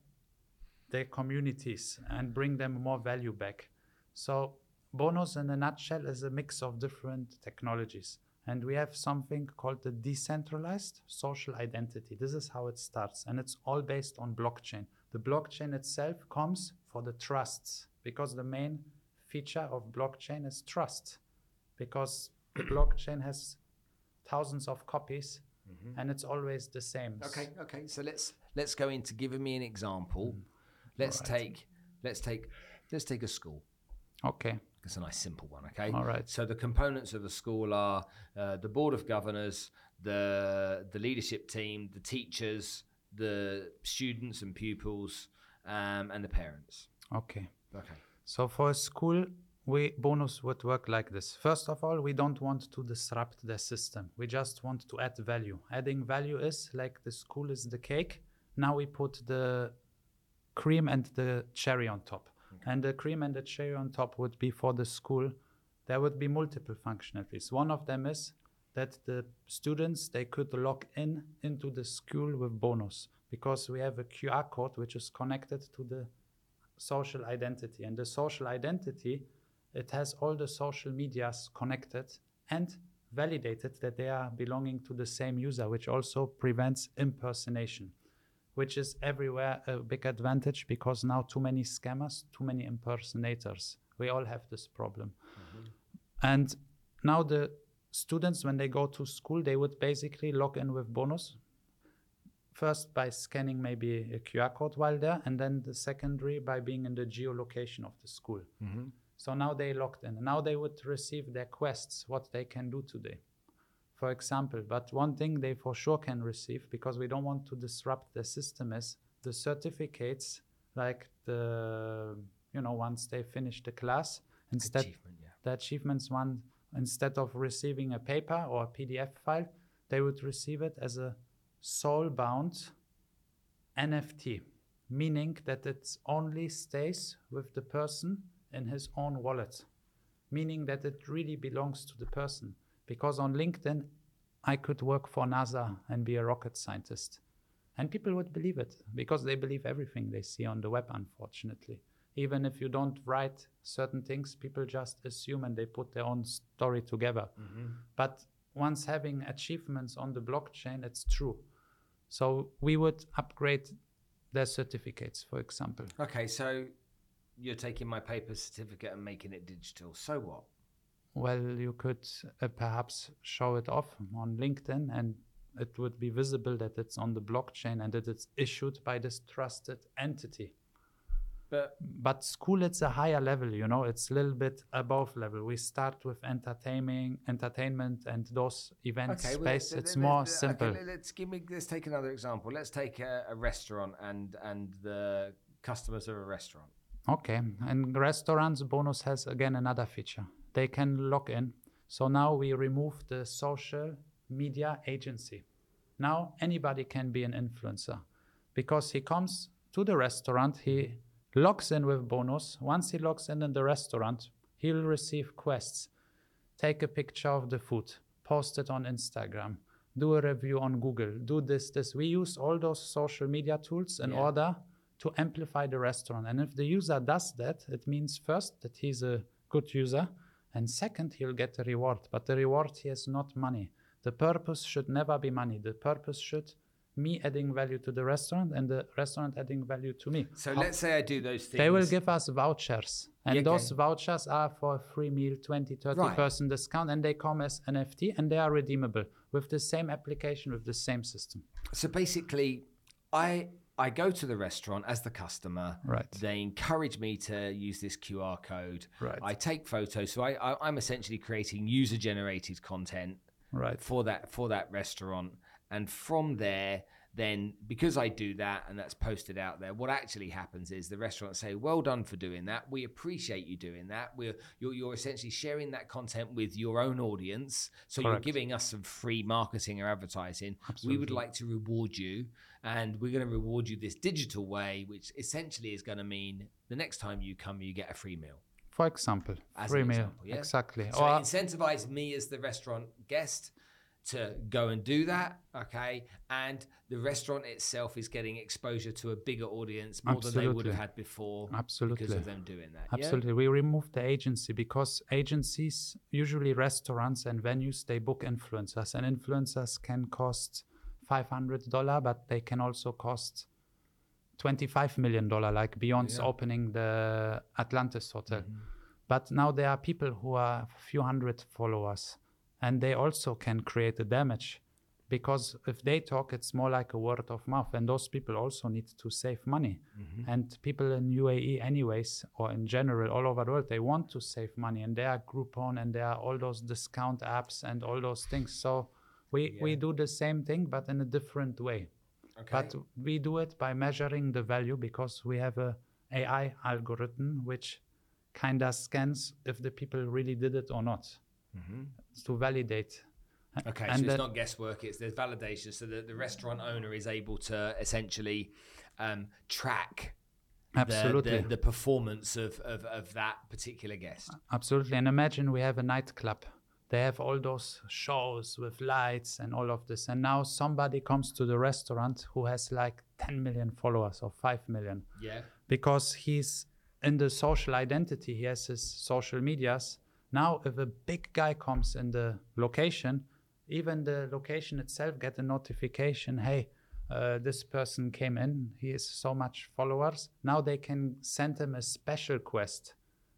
their communities and bring them more value back. So, Bonuz in a nutshell is a mix of different technologies. And we have something called the decentralized social identity. This is how it starts. And it's all based on blockchain. The blockchain itself comes for the trusts because the main feature of blockchain is trust. Because the blockchain has thousands of copies mm-hmm. and it's always the same. Okay, okay. So let's let's go into giving me an example. Mm. Let's right. take let's take let's take a school. Okay. It's a nice simple one, okay? All right. So the components of the school are uh, the board of governors, the the leadership team, the teachers, the students and pupils, um, and the parents. Okay. Okay. So for a school, we Bonuz would work like this. First of all, we don't want to disrupt the system. We just want to add value. Adding value is like the school is the cake. Now we put the cream and the cherry on top. And the cream and the cherry on top would be for the school. There would be multiple functionalities. One of them is that the students they could log in into the school with Bonuz because we have a QR code which is connected to the social identity. And the social identity, it has all the social medias connected and validated that they are belonging to the same user, which also prevents impersonation which is everywhere a big advantage because now too many scammers, too many impersonators. We all have this problem. Mm-hmm. And now the students, when they go to school, they would basically log in with Bonuz. first by scanning maybe a QR code while there, and then the secondary by being in the geolocation of the school. So now they logged in. Now they would receive their quests, what they can do today, for example. But one thing they for sure can receive, because we don't want to disrupt the system, is the certificates, like the, you know, once they finish the class, instead Achievement, yeah. the achievements one, instead of receiving a paper or a PDF file, they would receive it as a soul bound NFT, meaning that it only stays with the person in his own wallet, meaning that it really belongs to the person. Because on LinkedIn, I could work for NASA and be a rocket scientist. And people would believe it because they believe everything they see on the web, unfortunately. Even if you don't write certain things, people just assume and they put their own story together. Mm-hmm. But once having achievements on the blockchain, it's true. So we would upgrade their certificates, for example. Okay, so you're taking my paper certificate and making it digital. So what? Well, you could uh, perhaps show it off on LinkedIn and it would be visible that it's on the blockchain and that it's issued by this trusted entity. But But school, it's a higher level, you know, it's a little bit above level. We start with entertaining, entertainment and those event okay, well, space. let- it's more simple. Okay, let's give me. Let's take another example. Let's take a, a restaurant and and the customers of a restaurant. Okay, and restaurants Bonuz has again another feature. They can log in. So now we remove the social media agency. Now anybody can be an influencer because he comes to the restaurant, he logs in with Bonuz. Once he logs in in the restaurant, he'll receive quests. Take a picture of the food, post it on Instagram, do a review on Google, do this, this. We use all those social media tools in Yeah. order to amplify the restaurant. And if the user does that, it means first that he's a good user, and second, he'll get a reward. But the reward here is not money. The purpose should never be money. The purpose should me adding value to the restaurant and the restaurant adding value to me. So let's say I do those things. They will give us vouchers, and Yeah, those vouchers are for a free meal, 20, 30 Right. percent discount, and they come as NFT and they are redeemable with the same application, with the same system. So basically, I I go to the restaurant as the customer. Right. They encourage me to use this QR code. Right. I take photos. So I, I I'm essentially creating user generated content Right. for that for that restaurant, and from there. Then, because I do that and that's posted out there, what actually happens is the restaurant say, "Well done for doing that. We appreciate you doing that. We're you're, you're essentially sharing that content with your own audience, so you're giving us some free marketing or advertising. We would like to reward you, and we're going to reward you this digital way, which essentially is going to mean the next time you come, you get a free meal. For example, As free meal. example, yeah? Exactly. So Or- it incentivizes me as the restaurant guest to go and do that, okay? And the restaurant itself is getting exposure to a bigger audience more than they would have had before Absolutely. because of them doing that. yeah? Absolutely. We remove the agency because agencies, usually restaurants and venues, they book influencers, and influencers can cost $500, but they can also cost $25 million, like Beyonce Yeah. opening the Atlantis Hotel. Mm-hmm. But now there are people who are a few hundred followers, and they also can create a damage. Because if they talk, it's more like a word of mouth, and those people also need to save money. Mm-hmm. And people in UAE, anyways, or in general, all over the world, they want to save money, and there are Groupon, and there are all those discount apps, and all those things. So we we do the same thing, but in a different way. Okay. But we do it by measuring the value because we have a AI algorithm which kind of scans if the people really did it or not to validate. Mm-hmm. Okay, and so it's not guesswork; it's there's validation, so that the restaurant owner is able to essentially um, track the, Absolutely. the, the performance of, of, of that particular guest. Absolutely. And imagine we have a nightclub. They have all those shows with lights and all of this. And now somebody comes to the restaurant who has like 10 million followers or 5 million Yeah. because he's in the social identity. He has his social medias. Now, if a big guy comes in the location, even the location itself get a notification. Hey, uh, this person came in. He has so much followers. Now they can send him a special quest.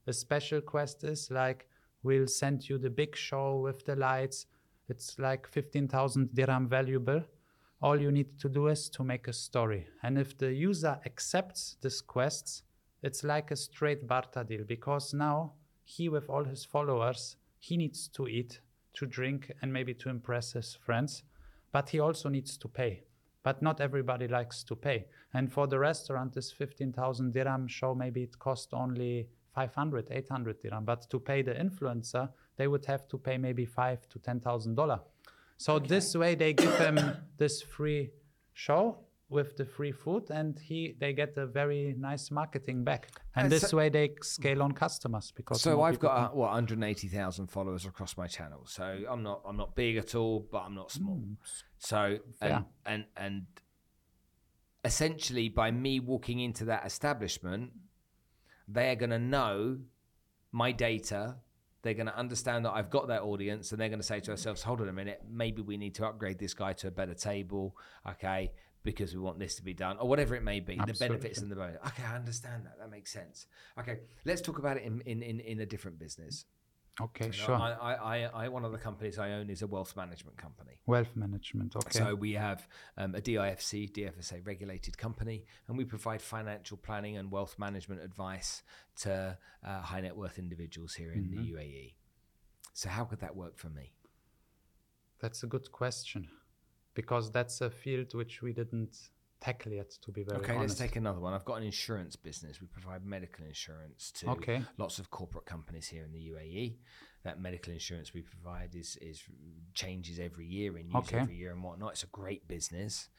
A special quest is like, we'll send you the big show with the lights. It's like 15,000 dirham valuable. all you need to do is to make a story. And if the user accepts this quest, it's like a straight barter deal because now he, with all his followers, he needs to eat, to drink, and maybe to impress his friends, but he also needs to pay. But not everybody likes to pay. And for the restaurant, this 15,000 dirham show, maybe it cost only 500, 800 dirham. But to pay the influencer, they would have to pay maybe five to $10,000. So okay. this way they give him this free show with the free food and he they get a very nice marketing back and, and this so, way they scale on customers because so i've got uh, what 180000 followers across my channel so i'm not i'm not big at all but i'm not small mm. so and, and and essentially by me walking into that establishment they are going to know my data they're going to understand that I've got that audience and they're going to say to ourselves, hold on a minute, maybe we need to upgrade this guy to a better table. Okay. Because we want this to be done, or whatever it may be, Absolutely. the benefits and the bonus. Okay, I understand that. That makes sense. Okay, let's talk about it in, in, in, in a different business. Okay, you know, sure. I, I, I, one of the companies I own is a wealth management company. Wealth management, okay. So we have um, a DIFC, DFSA regulated company, and we provide financial planning and wealth management advice to uh, high net worth individuals here in mm-hmm. the UAE. So how could that work for me? That's a good question, because that's a field which we didn't tackle yet, to be very okay, honest. let's take another one. I've got an insurance business. We provide medical insurance to okay. lots of corporate companies here in the UAE. That medical insurance we provide is is changes every year and okay. every year and whatnot. It's a great business.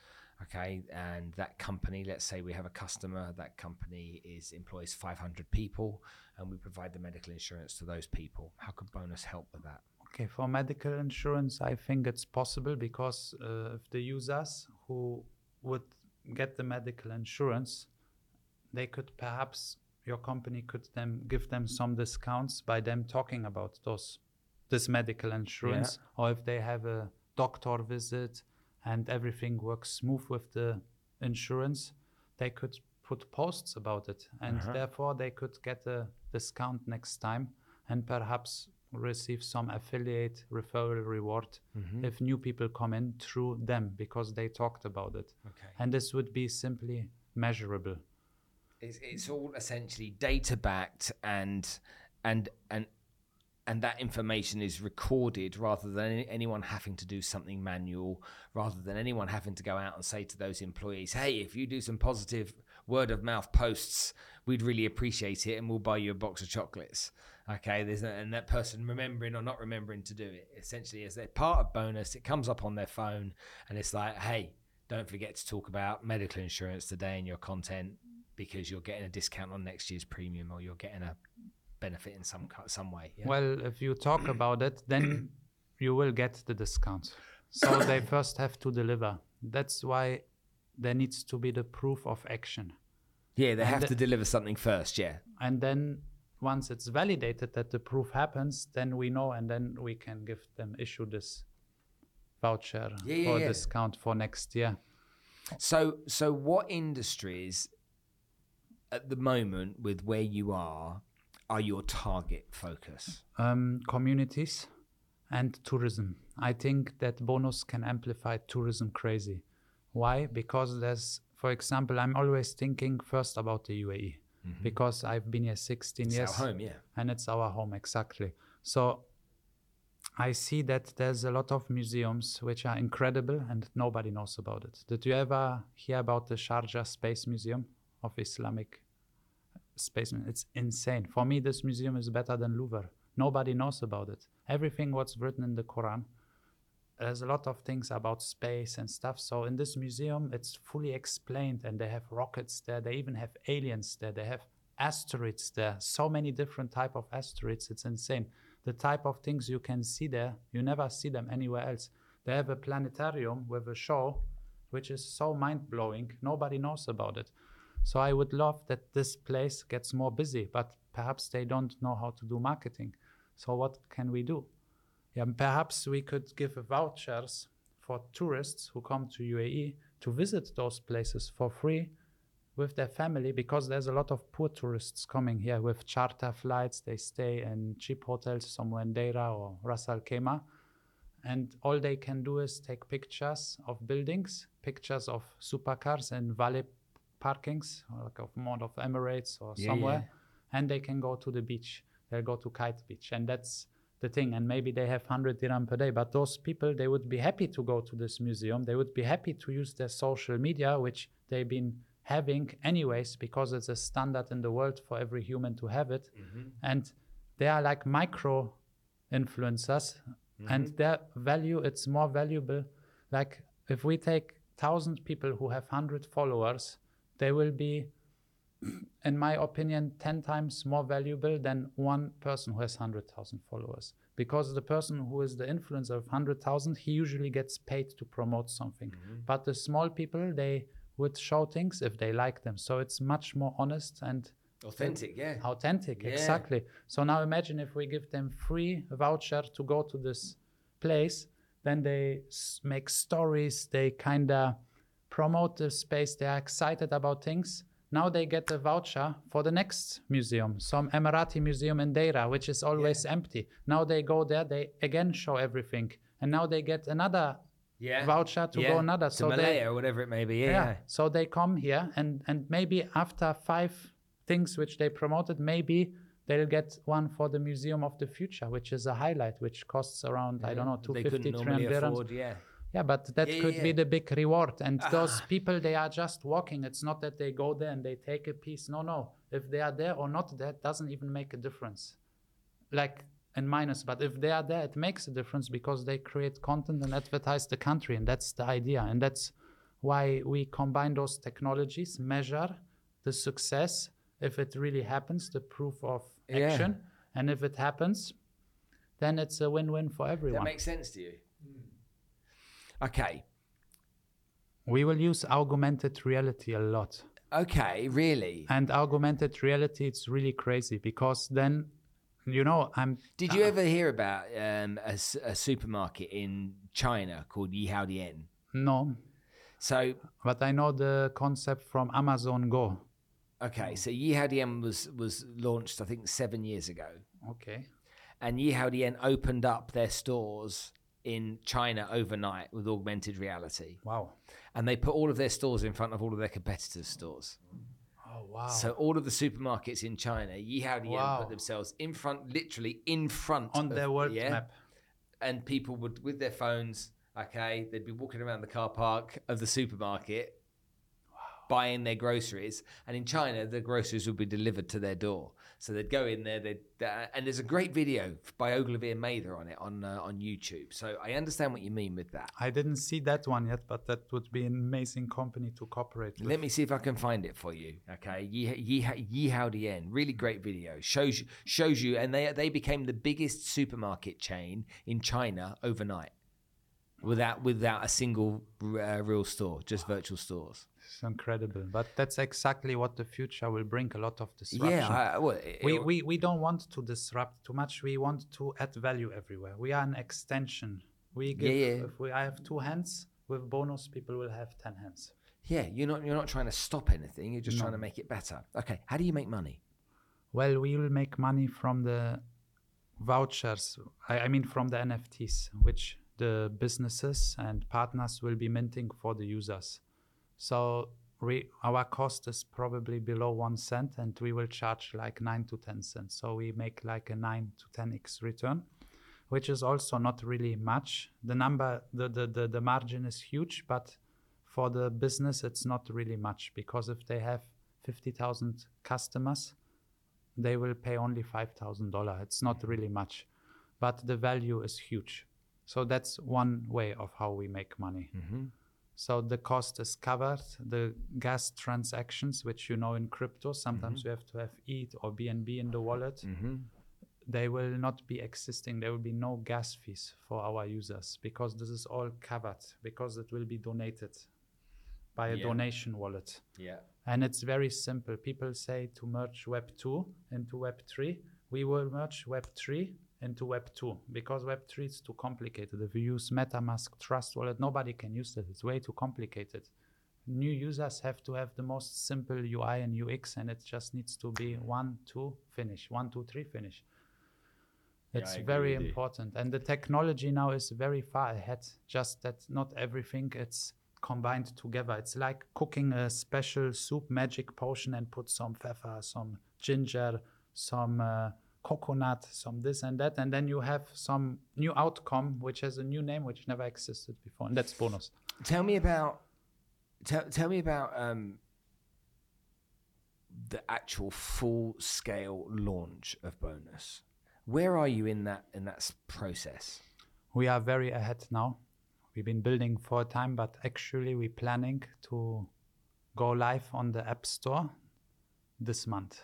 Okay, and that company, let's say we have a customer, that company is employs 500 people, and we provide the medical insurance to those people. How could Bonuz help with that? Okay, for medical insurance, I think it's possible because uh, if the users who would get the medical insurance, they could perhaps your company could then give them some discounts by them talking about those this medical insurance yeah. or if they have a doctor visit and everything works smooth with the insurance they could put posts about it and uh-huh. therefore they could get a discount next time and perhaps receive some affiliate referral reward mm-hmm. if new people come in through them because they talked about it. Okay. And this would be simply measurable. It's, it's all essentially data backed and and and and that information is recorded rather than anyone having to do something manual, rather than anyone having to go out and say to those employees, "Hey, if you do some positive word of mouth posts, we'd really appreciate it, and we'll buy you a box of chocolates." Okay, there's a, and that person remembering or not remembering to do it essentially as they're part of Bonuz. It comes up on their phone, and it's like, "Hey, don't forget to talk about medical insurance today in your content because you're getting a discount on next year's premium, or you're getting a benefit in some some way." Yeah? Well, if you talk about it, then you will get the discount. So they first have to deliver. That's why there needs to be the proof of action. Yeah, they and have to deliver something first. Yeah, and then once it's validated that the proof happens, then we know, and then we can give them issue this voucher yeah, for yeah, discount for next year. So, so what industries at the moment, with where you are, are your target focus? Um, communities and tourism. I think that Bonuz can amplify tourism crazy. Why? Because there's, for example, I'm always thinking first about the UAE mm-hmm. because I've been here 16 it's years. Our home, yeah. And it's our home, exactly. So I see that there's a lot of museums which are incredible and nobody knows about it. Did you ever hear about the Sharjah Space Museum of Islamic Space? It's insane. For me, this museum is better than Louvre. Nobody knows about it. Everything what's written in the Quran there's a lot of things about space and stuff. So in this museum, it's fully explained, and they have rockets there. They even have aliens there. They have asteroids there. So many different type of asteroids. It's insane. The type of things you can see there, you never see them anywhere else. They have a planetarium with a show, which is so mind blowing. Nobody knows about it. So I would love that this place gets more busy, but perhaps they don't know how to do marketing. So what can we do? Yeah, perhaps we could give vouchers for tourists who come to UAE to visit those places for free with their family because there's a lot of poor tourists coming here with charter flights. They stay in cheap hotels somewhere in Deira or Ras Al Khaimah. and all they can do is take pictures of buildings, pictures of supercars and valet parkings, like of Mall of Emirates or Yeah, somewhere, yeah. and they can go to the beach. They'll go to Kite Beach, and that's the thing. And maybe they have 100 dirham per day, but those people they would be happy to go to this museum. They would be happy to use their social media, which they've been having anyways, because it's a standard in the world for every human to have it. Mm-hmm. And they are like micro influencers, mm-hmm. and their value it's more valuable. Like if we take thousand people who have hundred followers, they will be in my opinion, 10 times more valuable than one person who has 100,000 followers. Because the person who is the influencer of 100,000, he usually gets paid to promote something. Mm-hmm. But the small people, they would show things if they like them. So it's much more honest and Authentic, yeah. authentic. Yeah. Exactly. So now imagine if we give them free voucher to go to this place, then they s- make stories, they kind of promote the space, they are excited about things. Now they get a voucher for the next museum, some Emirati museum in Deira, which is always empty. Now they go there, they again show everything. And now they get another Yeah. voucher to yeah. go another. To So they, or whatever it may be. Yeah. yeah. So they come here and and maybe after five things which they promoted, maybe they'll get one for the Museum of the Future, which is a highlight, which costs around I don't mm-hmm. know two They couldn't three normally hundred dirhams. yeah. Yeah, but that Yeah, could yeah, be the big reward. And those Ah. people, they are just walking. It's not that they go there and they take a piece. No, no. If they are there or not that doesn't even make a difference. Like in minus, but if they are there, it makes a difference because they create content and advertise the country, and that's the idea. And that's why we combine those technologies, measure the success if it really happens, the proof of Yeah. action, and if it happens, then it's a win-win for everyone. That makes sense to you. Okay. we will use augmented reality a lot. Okay, really? and augmented reality it's really crazy because then you know i'm Did you ever hear about um, a, a supermarket in China called Yihaodian? no So, but i know the concept from amazon go okay, so Yihaodian was was launched, I think, seven years ago, okay and Yihaodian opened up their stores in China overnight with augmented reality, wow and they put all of their stores in front of all of their competitors' stores. oh wow So all of the supermarkets in China, Yihaodian Wow. put themselves in front, literally in front on of- their world yeah? map and people would with their phones okay they'd be walking around the car park of the supermarket buying their groceries and in china the groceries would be delivered to their door so they'd go in there they'd uh, and there's a great video by ogilvy and mather on it on uh, on youtube so i understand what you mean with that i didn't see that one yet but that would be an amazing company to cooperate with let me see if I can find it for you. Okay, Ye Ye Ye Hao Dien, really great video. Shows you, shows you, and they they became the biggest supermarket chain in China overnight, without without a single uh, real store, just virtual stores. It's incredible but that's exactly what the future will bring a lot of disruption Yeah, I, well, it- we, we, we don't want to disrupt too much. We want to add value everywhere. We are an extension. We give. yeah. If we, I have two hands with Bonuz, people will have ten hands. yeah, you're not you're not trying to stop anything. You're just trying to make it better. Okay, how do you make money? Well, we will make money from the vouchers. I, I mean, from the NFTs, which the businesses and partners will be minting for the users. So we, our cost is probably below one cent, and we will charge like nine to ten cents. So we make like a nine to ten x return, which is also not really much. The number, the the the, the margin is huge, but for the business, it's not really much because if they have fifty thousand customers, they will pay only five thousand dollar. It's not mm-hmm. really much, but the value is huge. So that's one way of how we make money. Mm-hmm. So the cost is covered. The gas transactions, which you know in crypto, sometimes mm-hmm. you have to have ETH or BNB in the wallet. Mm-hmm. They will not be existing. There will be no gas fees for our users because this is all covered because it will be donated by a Yeah. donation wallet. Yeah. And it's very simple. People say to merge Web 2 into Web 3. We will merge Web 3 into Web 2 because Web 3 is too complicated. If you use MetaMask Trust Wallet, nobody can use it. It's way too complicated. New users have to have the most simple UI and UX, and it just needs to be one, two, finish, one, two, three, finish. It's agree very important. And the technology now is very far ahead. Just that not everything it's combined together. It's like cooking a special soup magic potion and put some pepper, some ginger, some uh, coconut, some this and that, and then you have some new outcome which has a new name which never existed before, and that's Bonuz. Tell me about tell, tell me about um, the actual full scale launch of Bonuz. Where are you in that in that process? We are very ahead now. We've been building for a time, but actually we're planning to go live on the App Store this month.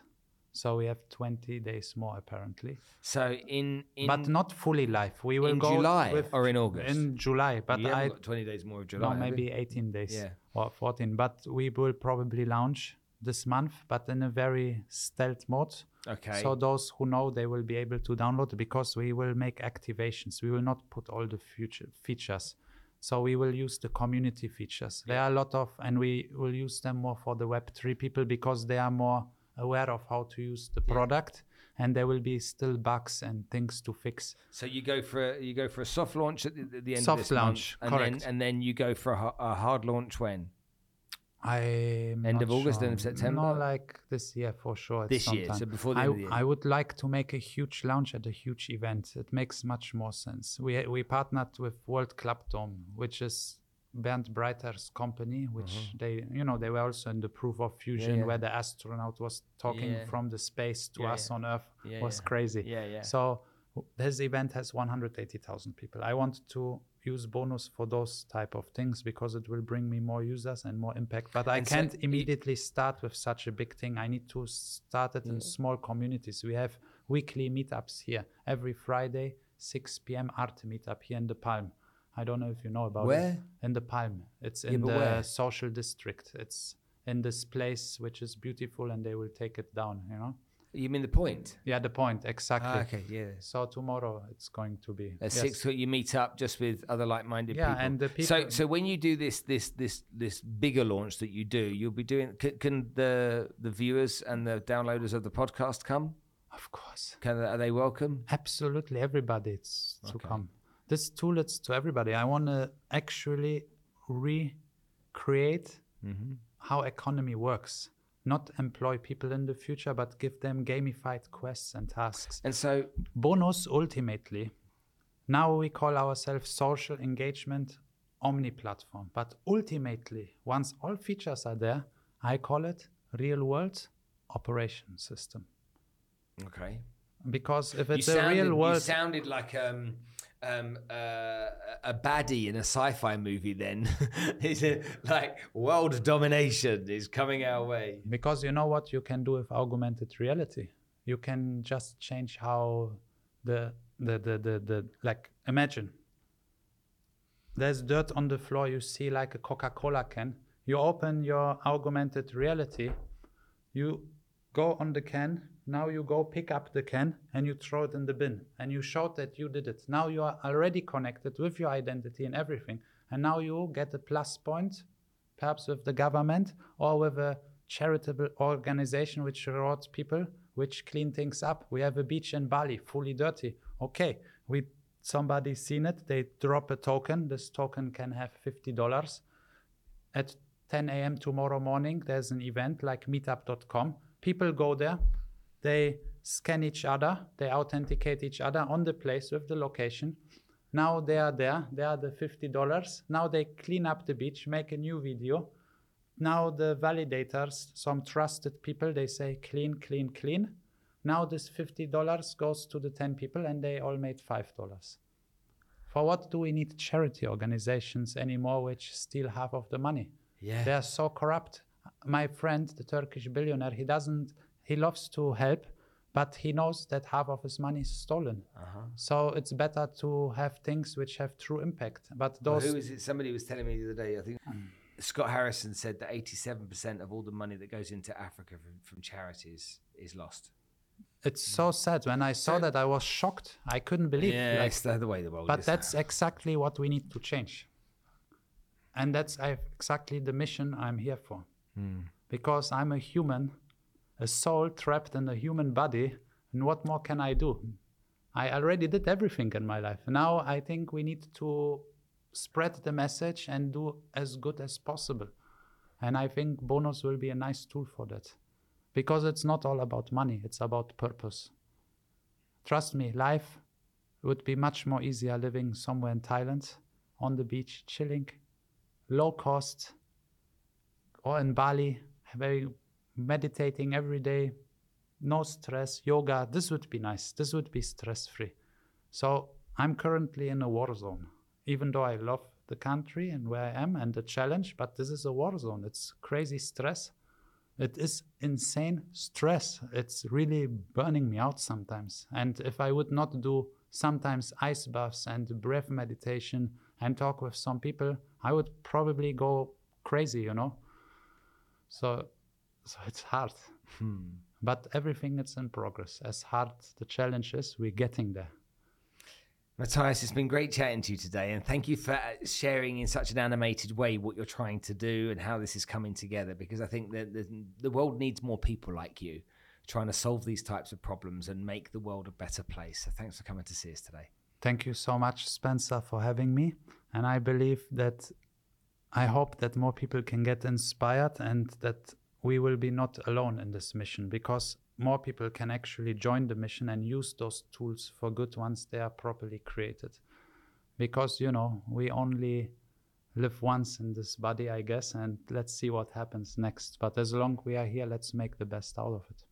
So we have 20 days more apparently, So in, in but not fully live. We will in go July or in August? in July, but you I got twenty days more of July. no maybe 18 days Yeah. or 14. But we will probably launch this month, but in a very stealth mode. Okay. So those who know they will be able to download because we will make activations. We will not put all the future features. So we will use the community features. There are a lot of, and we will use them more for the Web3 people because they are more aware of how to use the product, and there will be still bugs and things to fix. So you go for a, you go for a soft launch at the, at the end of Soft this launch, month, and correct. then and then you go for a, a hard launch when I End of August, end of September? No, like this year for sure. This year, so before the I, of the year. I would like to make a huge launch at a huge event. It makes much more sense. We we partnered with World Club Dome, which is Bernd Breiter's company, which they you know they were also in the proof of fusion Mm-hmm. yeah. where the astronaut was talking Yeah. from the space to Yeah, us yeah. on Earth Yeah, was yeah. crazy. Yeah, yeah. So this event has 180,000 people. I want to use Bonuz for those type of things because it will bring me more users and more impact. But I And can't y- immediately start with such a big thing. I need to start it in small communities. We have weekly meetups here every Friday, 6 p.m. art meetup here in the Palm. I don't know if you know about Where? it. In the Palm. It's in but the where? social district. It's in this place which is beautiful and they will take it down, you know? you mean the point? Yeah, the point, exactly. Ah, okay, yeah. So tomorrow it's going to be At yes. six, you meet up just with other like-minded Yeah, people. and the so, people- so so when you do this, this, this, this bigger launch that you do, you'll be doing. Can, can the the viewers and the downloaders of the podcast come? Of course, Can are they welcome? absolutely everybody it's to come. This tool it's to everybody. I want to actually recreate Mm-hmm. how economy works. Not employ people in the future, but give them gamified quests and tasks. And so, Bonuz ultimately. Now we call ourselves social engagement omni platform. But ultimately, once all features are there, I call it real world operation system. okay. Because if You it's a sounded, real you world, sounded like um, um, uh, a baddie in a sci-fi movie. Then, is it like world domination is coming our way? because you know what you can do with augmented reality. You can just change how the the the the, the like imagine there's dirt on the floor you see like a coca-cola can you open your augmented reality you go on the can now you go pick up the can and you throw it in the bin. And you show that you did it. Now you are already connected with your identity and everything. And now you get a plus point perhaps with the government or with a charitable organization which rewards people which clean things up. We have a beach in bali fully dirty. Okay we somebody seen it. They drop a token. This token can have $50 at 10 a.m. tomorrow morning, there's an event like meetup.com. People go there, they scan each other, they authenticate each other on the place with the location. Now they are there, they are the $50. Now they clean up the beach, make a new video. Now the validators, some trusted people, they say clean, clean, clean. Now this $50 goes to the 10 people and they all made $5. For what do we need charity organizations anymore which steal half of the money? Yeah. They are so corrupt. My friend, the Turkish billionaire, he doesn't, he loves to help, but he knows that half of his money is stolen. Uh-huh. So it's better to have things which have true impact. But Well, those, who is it? Somebody was telling me the other day. I think Scott Harrison said that eighty-seven percent of all the money that goes into Africa from, from charities is lost. it's so sad. When I saw that, I was shocked. I couldn't believe. yeah, like, it's the, way the world but is. But that's exactly what we need to change and that's exactly the mission i'm here for because i'm a human a soul trapped in a human body and what more can i do I already did everything in my life. Now I think we need to spread the message and do as good as possible. And I think Bonuz will be a nice tool for that. Because it's not all about money, it's about purpose. Trust me, life would be much more easier living somewhere in Thailand, on the beach, chilling, low cost, or in Bali, very meditating every day, no stress, yoga. This would be nice. This would be stress free. So I'm currently in a war zone, even though I love the country and where I am and the challenge, but this is a war zone. It's crazy stress. It is insane stress. It's really burning me out sometimes. And if I would not do sometimes ice baths and breath meditation and talk with some people, I would probably go crazy, you know. So, so it's hard. Hmm. But everything is in progress. As hard the challenge is, we're getting there. Matthias, it's been great chatting to you today, and thank you for sharing in such an animated way what you're trying to do and how this is coming together. Because I think that the, the world needs more people like you trying to solve these types of problems and make the world a better place. So thanks for coming to see us today. Thank you so much, Spencer, for having me. And I believe that I hope that more people can get inspired and that we will be not alone in this mission because more people can actually join the mission and use those tools for good once they are properly created. Because, you know, we only live once in this body, I guess, and let's see what happens next. But as long we are here, let's make the best out of it.